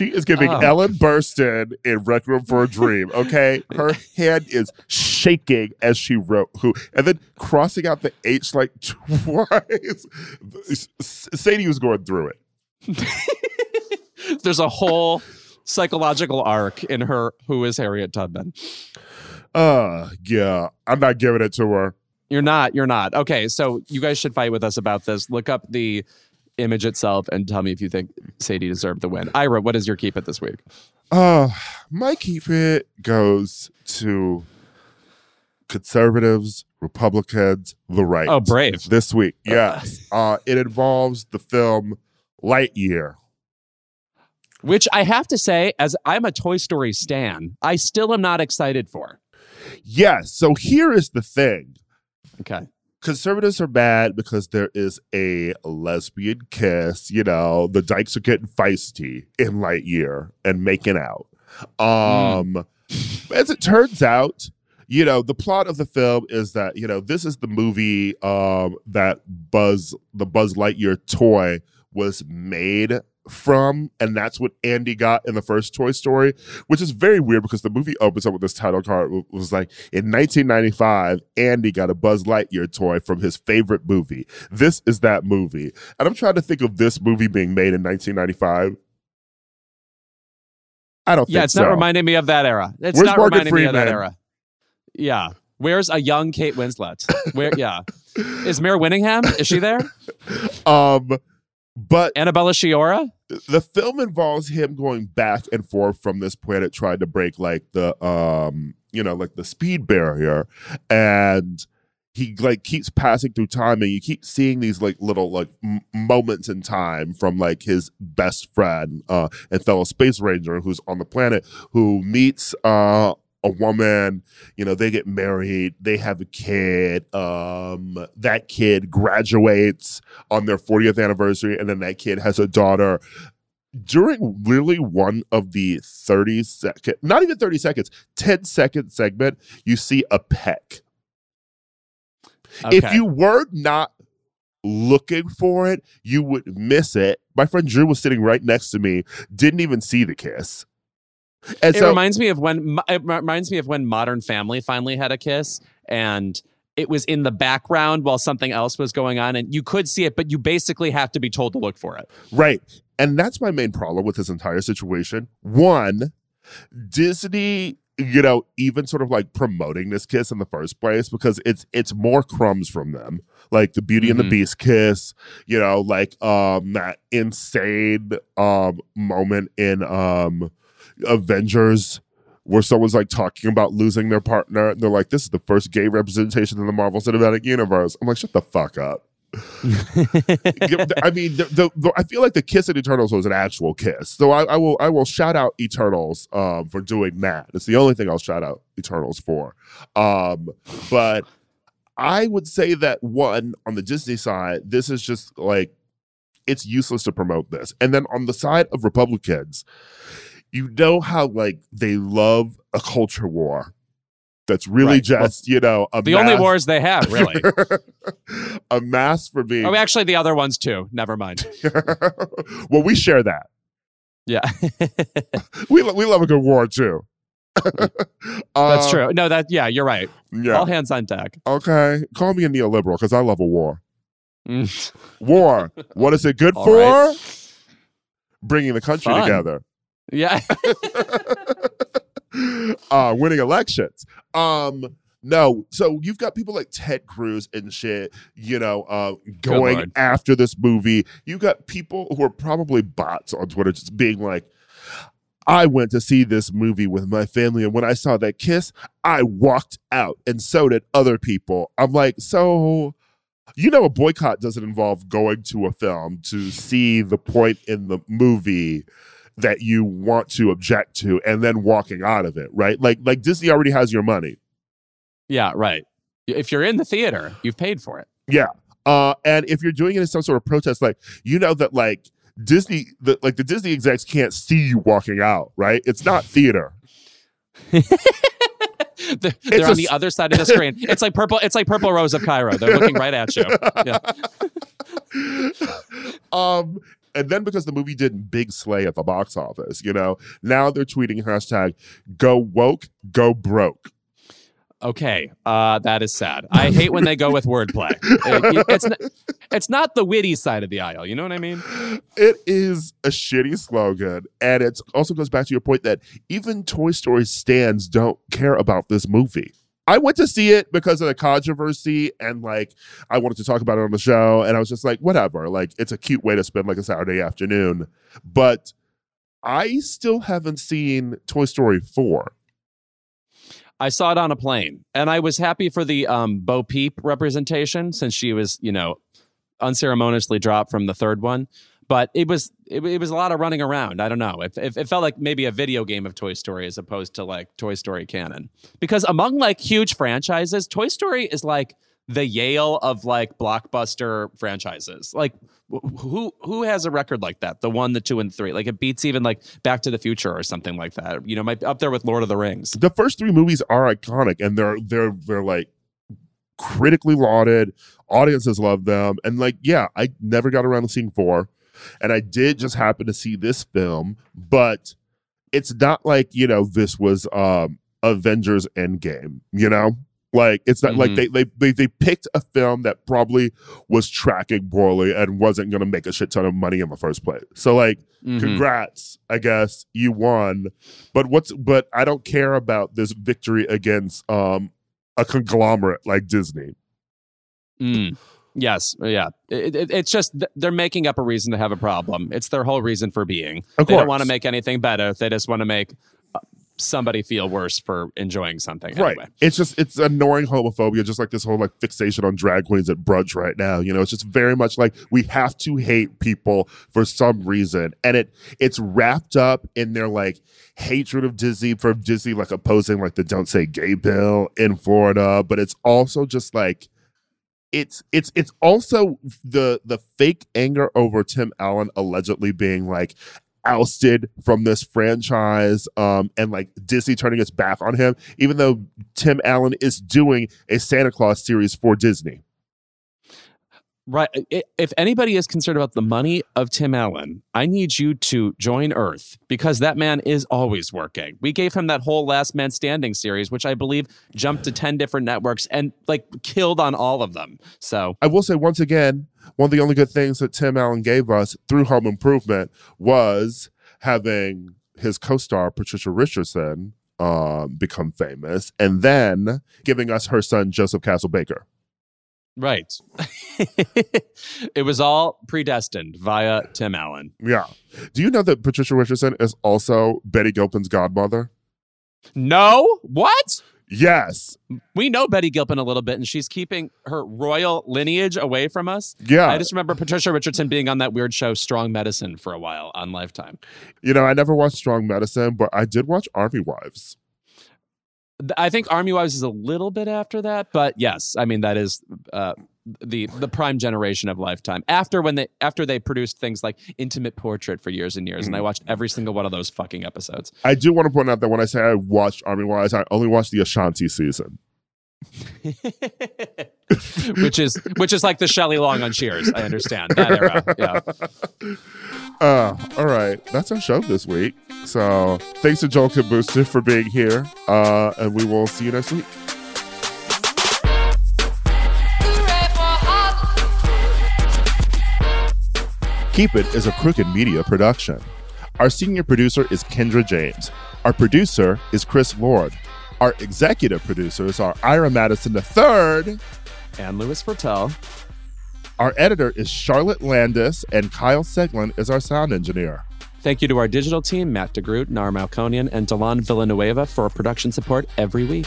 She is giving Oh. Ellen Burstyn in Requiem for a Dream. Okay, her hand is shaking as she wrote "who," and then crossing out the H like twice. Sadie was going through it. There's a whole psychological arc in her who is Harriet Tubman. Uh, yeah, I'm not giving it to her. You're not, you're not. Okay, so you guys should fight with us about this. Look up the image itself and tell me if you think Sadie deserved the win. Ira, what is your keep it this week? Uh, my keep it goes to conservatives, Republicans, the right. Oh, brave. This week, yes. Uh, it involves the film Lightyear. Which I have to say, as I'm a Toy Story stan, I still am not excited for. Yes. So here is the thing. Okay. Conservatives are bad because there is a lesbian kiss. You know, the dykes are getting feisty in Lightyear and making out. Um, as it turns out, you know, the plot of the film is that, you know, this is the movie um that Buzz the Buzz Lightyear toy was made from, and that's what Andy got in the first Toy Story, which is very weird because the movie opens up with this title card. It was like in 1995, Andy got a Buzz Lightyear toy from his favorite movie. This is that movie, and I'm trying to think of this movie being made in 1995. I don't Yeah, think it's so. not reminding me of that era. It's Where's not Morgan reminding me of that era. Yeah. Where's a young Kate Winslet? Where yeah. Is Mare Winningham? Is she there? Um, but Annabella Sciorra? the film involves him going back and forth from this planet trying to break like the um you know like the speed barrier and he like keeps passing through time and you keep seeing these like little like m- moments in time from like his best friend uh and fellow space ranger who's on the planet who meets uh a woman you know they get married they have a kid um that kid graduates on their 40th anniversary and then that kid has a daughter. During really one of the 30 second not even 30 seconds 10 second segment you see a peck. If you were not looking for it you would miss it. My friend drew was sitting right next to me didn't even see the kiss and it so reminds me of when it reminds me of when Modern Family finally had a kiss, and it was in the background while something else was going on, and you could see it, but you basically have to be told to look for it. Right. And that's my main problem with this entire situation. One, Disney, you know, even sort of like promoting this kiss in the first place because it's it's more crumbs from them. Like the Beauty and Mhm. the Beast kiss, you know, like um that insane um moment in um Avengers where someone's like talking about losing their partner and they're like, This is the first gay representation in the Marvel Cinematic Universe. I'm like, shut the fuck up. I mean, the, the, the- I feel like the kiss in Eternals was an actual kiss. So I, I will I will shout out Eternals um, for doing that. It's the only thing I'll shout out Eternals for. Um, but I would say that one on the Disney side, this is just like it's useless to promote this. And then on the side of Republicans, you know how like they love a culture war. That's really Right. Well, just you know a the only wars they have, really. a mass for being oh, actually, the other ones too. Never mind. well, we share that. Yeah, We we love a good war too. that's Uh, true. No, that yeah, you're right. Yeah. All hands on deck. Okay. Call me a neoliberal because I love a war. Mm. War. What is it good All for? right. Bringing the country Fun. together. Yeah. uh, winning elections. Um, no, so you've got people like Ted Cruz and shit, you know, uh, going after this movie. You've got people who are probably bots on Twitter just being like, I went to see this movie with my family, and when I saw that kiss, I walked out, and so did other people. I'm like, so you know, a boycott doesn't involve going to a film to see the point in the movie that you want to object to and then walking out of it, right? Like like Disney already has your money. yeah, right. If you're in the theater, you've paid for it. Yeah. Uh and if you're doing it in some sort of protest, like you know that like Disney the like the Disney execs can't see you walking out, right? It's not theater. They're, they're a on the other side of the screen. It's like purple. It's like Purple Rose of Cairo. They're looking right at you. Yeah. um and then because the movie did big slay at the box office, you know, now they're tweeting hashtag go woke, go broke. Okay, uh, that is sad. I hate when they go with wordplay. It- it's not, it's not the witty side of the aisle. You know what I mean? It is a shitty slogan. And it also goes back to your point that even Toy Story stands don't care about this movie. I went to see it because of the controversy and like I wanted to talk about it on the show. And I was just like, whatever. Like it's a cute way to spend like a Saturday afternoon. But I still haven't seen Toy Story 4. I saw it on a plane, and I was happy for the um, Bo Peep representation since she was, you know, unceremoniously dropped from the third one. But it was it, it was a lot of running around. I don't know. It, it, it felt like maybe a video game of Toy Story as opposed to like Toy Story canon. Because among like huge franchises, Toy Story is like the Yale of like blockbuster franchises. Like who who has a record like that? The one, the two, and three. Like it beats even like Back to the Future or something like that. You know, might up there with Lord of the Rings. The first three movies are iconic and they're they're they're like critically lauded. Audiences love them. And like, yeah, I never got around to seeing four. And I did just happen to see this film, but it's not like, you know, this was um Avengers Endgame, you know? Like it's not like Mhm. they, they they they picked a film that probably was tracking poorly and wasn't gonna make a shit ton of money in the first place. So like Mhm. congrats i guess you won but what's but i don't care about this victory against um a conglomerate like disney Mm. Yes, yeah. It, it- it's just they're making up a reason to have a problem. It's their whole reason for being. Of they don't want to make anything better. They just want to make uh, somebody feel worse for enjoying something. right Anyway. it's just it's annoying homophobia just like this whole like fixation on drag queens at brunch right now you know it's just very much like we have to hate people for some reason and it it's wrapped up in their like hatred of disney for disney like opposing like the don't say gay bill in florida but it's also just like it's it's it's also the the fake anger over Tim Allen allegedly being like ousted from this franchise um and like Disney turning its back on him even though Tim Allen is doing a Santa Claus series for Disney. Right. If anybody is concerned about the money of Tim Allen, I need you to join Earth because that man is always working. We gave him that whole Last Man Standing series, which I believe jumped to 10 different networks and like killed on all of them. So, I will say once again, one of the only good things that Tim Allen gave us through Home Improvement was having his co-star Patricia Richardson um, become famous, and then giving us her son Joseph Castle Baker. Right. it was all predestined via Tim Allen. Yeah. Do you know that Patricia Richardson is also Betty Gilpin's godmother? No? What? Yes. We know Betty Gilpin a little bit, and she's keeping her royal lineage away from us. Yeah. I just remember Patricia Richardson being on that weird show, Strong Medicine, for a while on Lifetime. you know, I never watched Strong Medicine, but I did watch Army Wives. I think Army Wives is a little bit after that, but yes, I mean that is uh, the the prime generation of Lifetime. After when they after they produced things like Intimate Portrait for years and years, and I watched every single one of those fucking episodes. I do want to point out that when I say I watched Army Wives, I only watched the Ashanti season. which is which is like the Shelley Long on Cheers. I understand that era. Yeah. Uh, all right. That's our show this week. So thanks to Joel Booster for being here. Uh, and we will see you next week. Hooray for Hollywood. Keep It is a Crooked Media production. Our senior producer is Kendra James. Our producer is Chris Lord. Our executive producers are Ira Madison III. And Louis Virtel. Our editor is Charlotte Landis, and Kyle Seglin is our sound engineer. Thank you to our digital team, Matt DeGroot, Nar Melkonian, and Delon Villanueva for production support every week.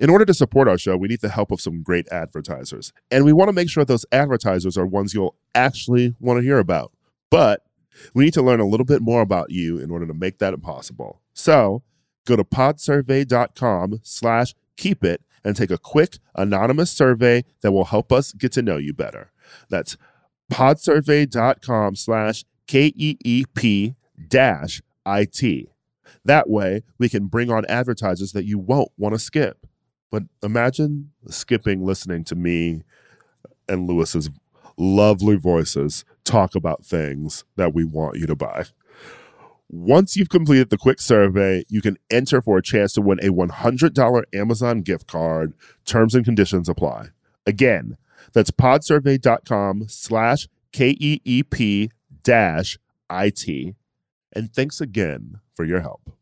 In order to support our show, we need the help of some great advertisers. And we want to make sure those advertisers are ones you'll actually want to hear about. But we need to learn a little bit more about you in order to make that possible. So go to podsurvey.com slash keep it and take a quick anonymous survey that will help us get to know you better. That's podsurvey.com slash K-E-E-P dash I-T. That way we can bring on advertisers that you won't want to skip. But imagine skipping listening to me and Louis's lovely voices talk about things that we want you to buy. Once you've completed the quick survey, you can enter for a chance to win a $100 Amazon gift card. Terms and conditions apply. Again, that's podsurvey.com slash K-E-E-P dash I-T. And thanks again for your help.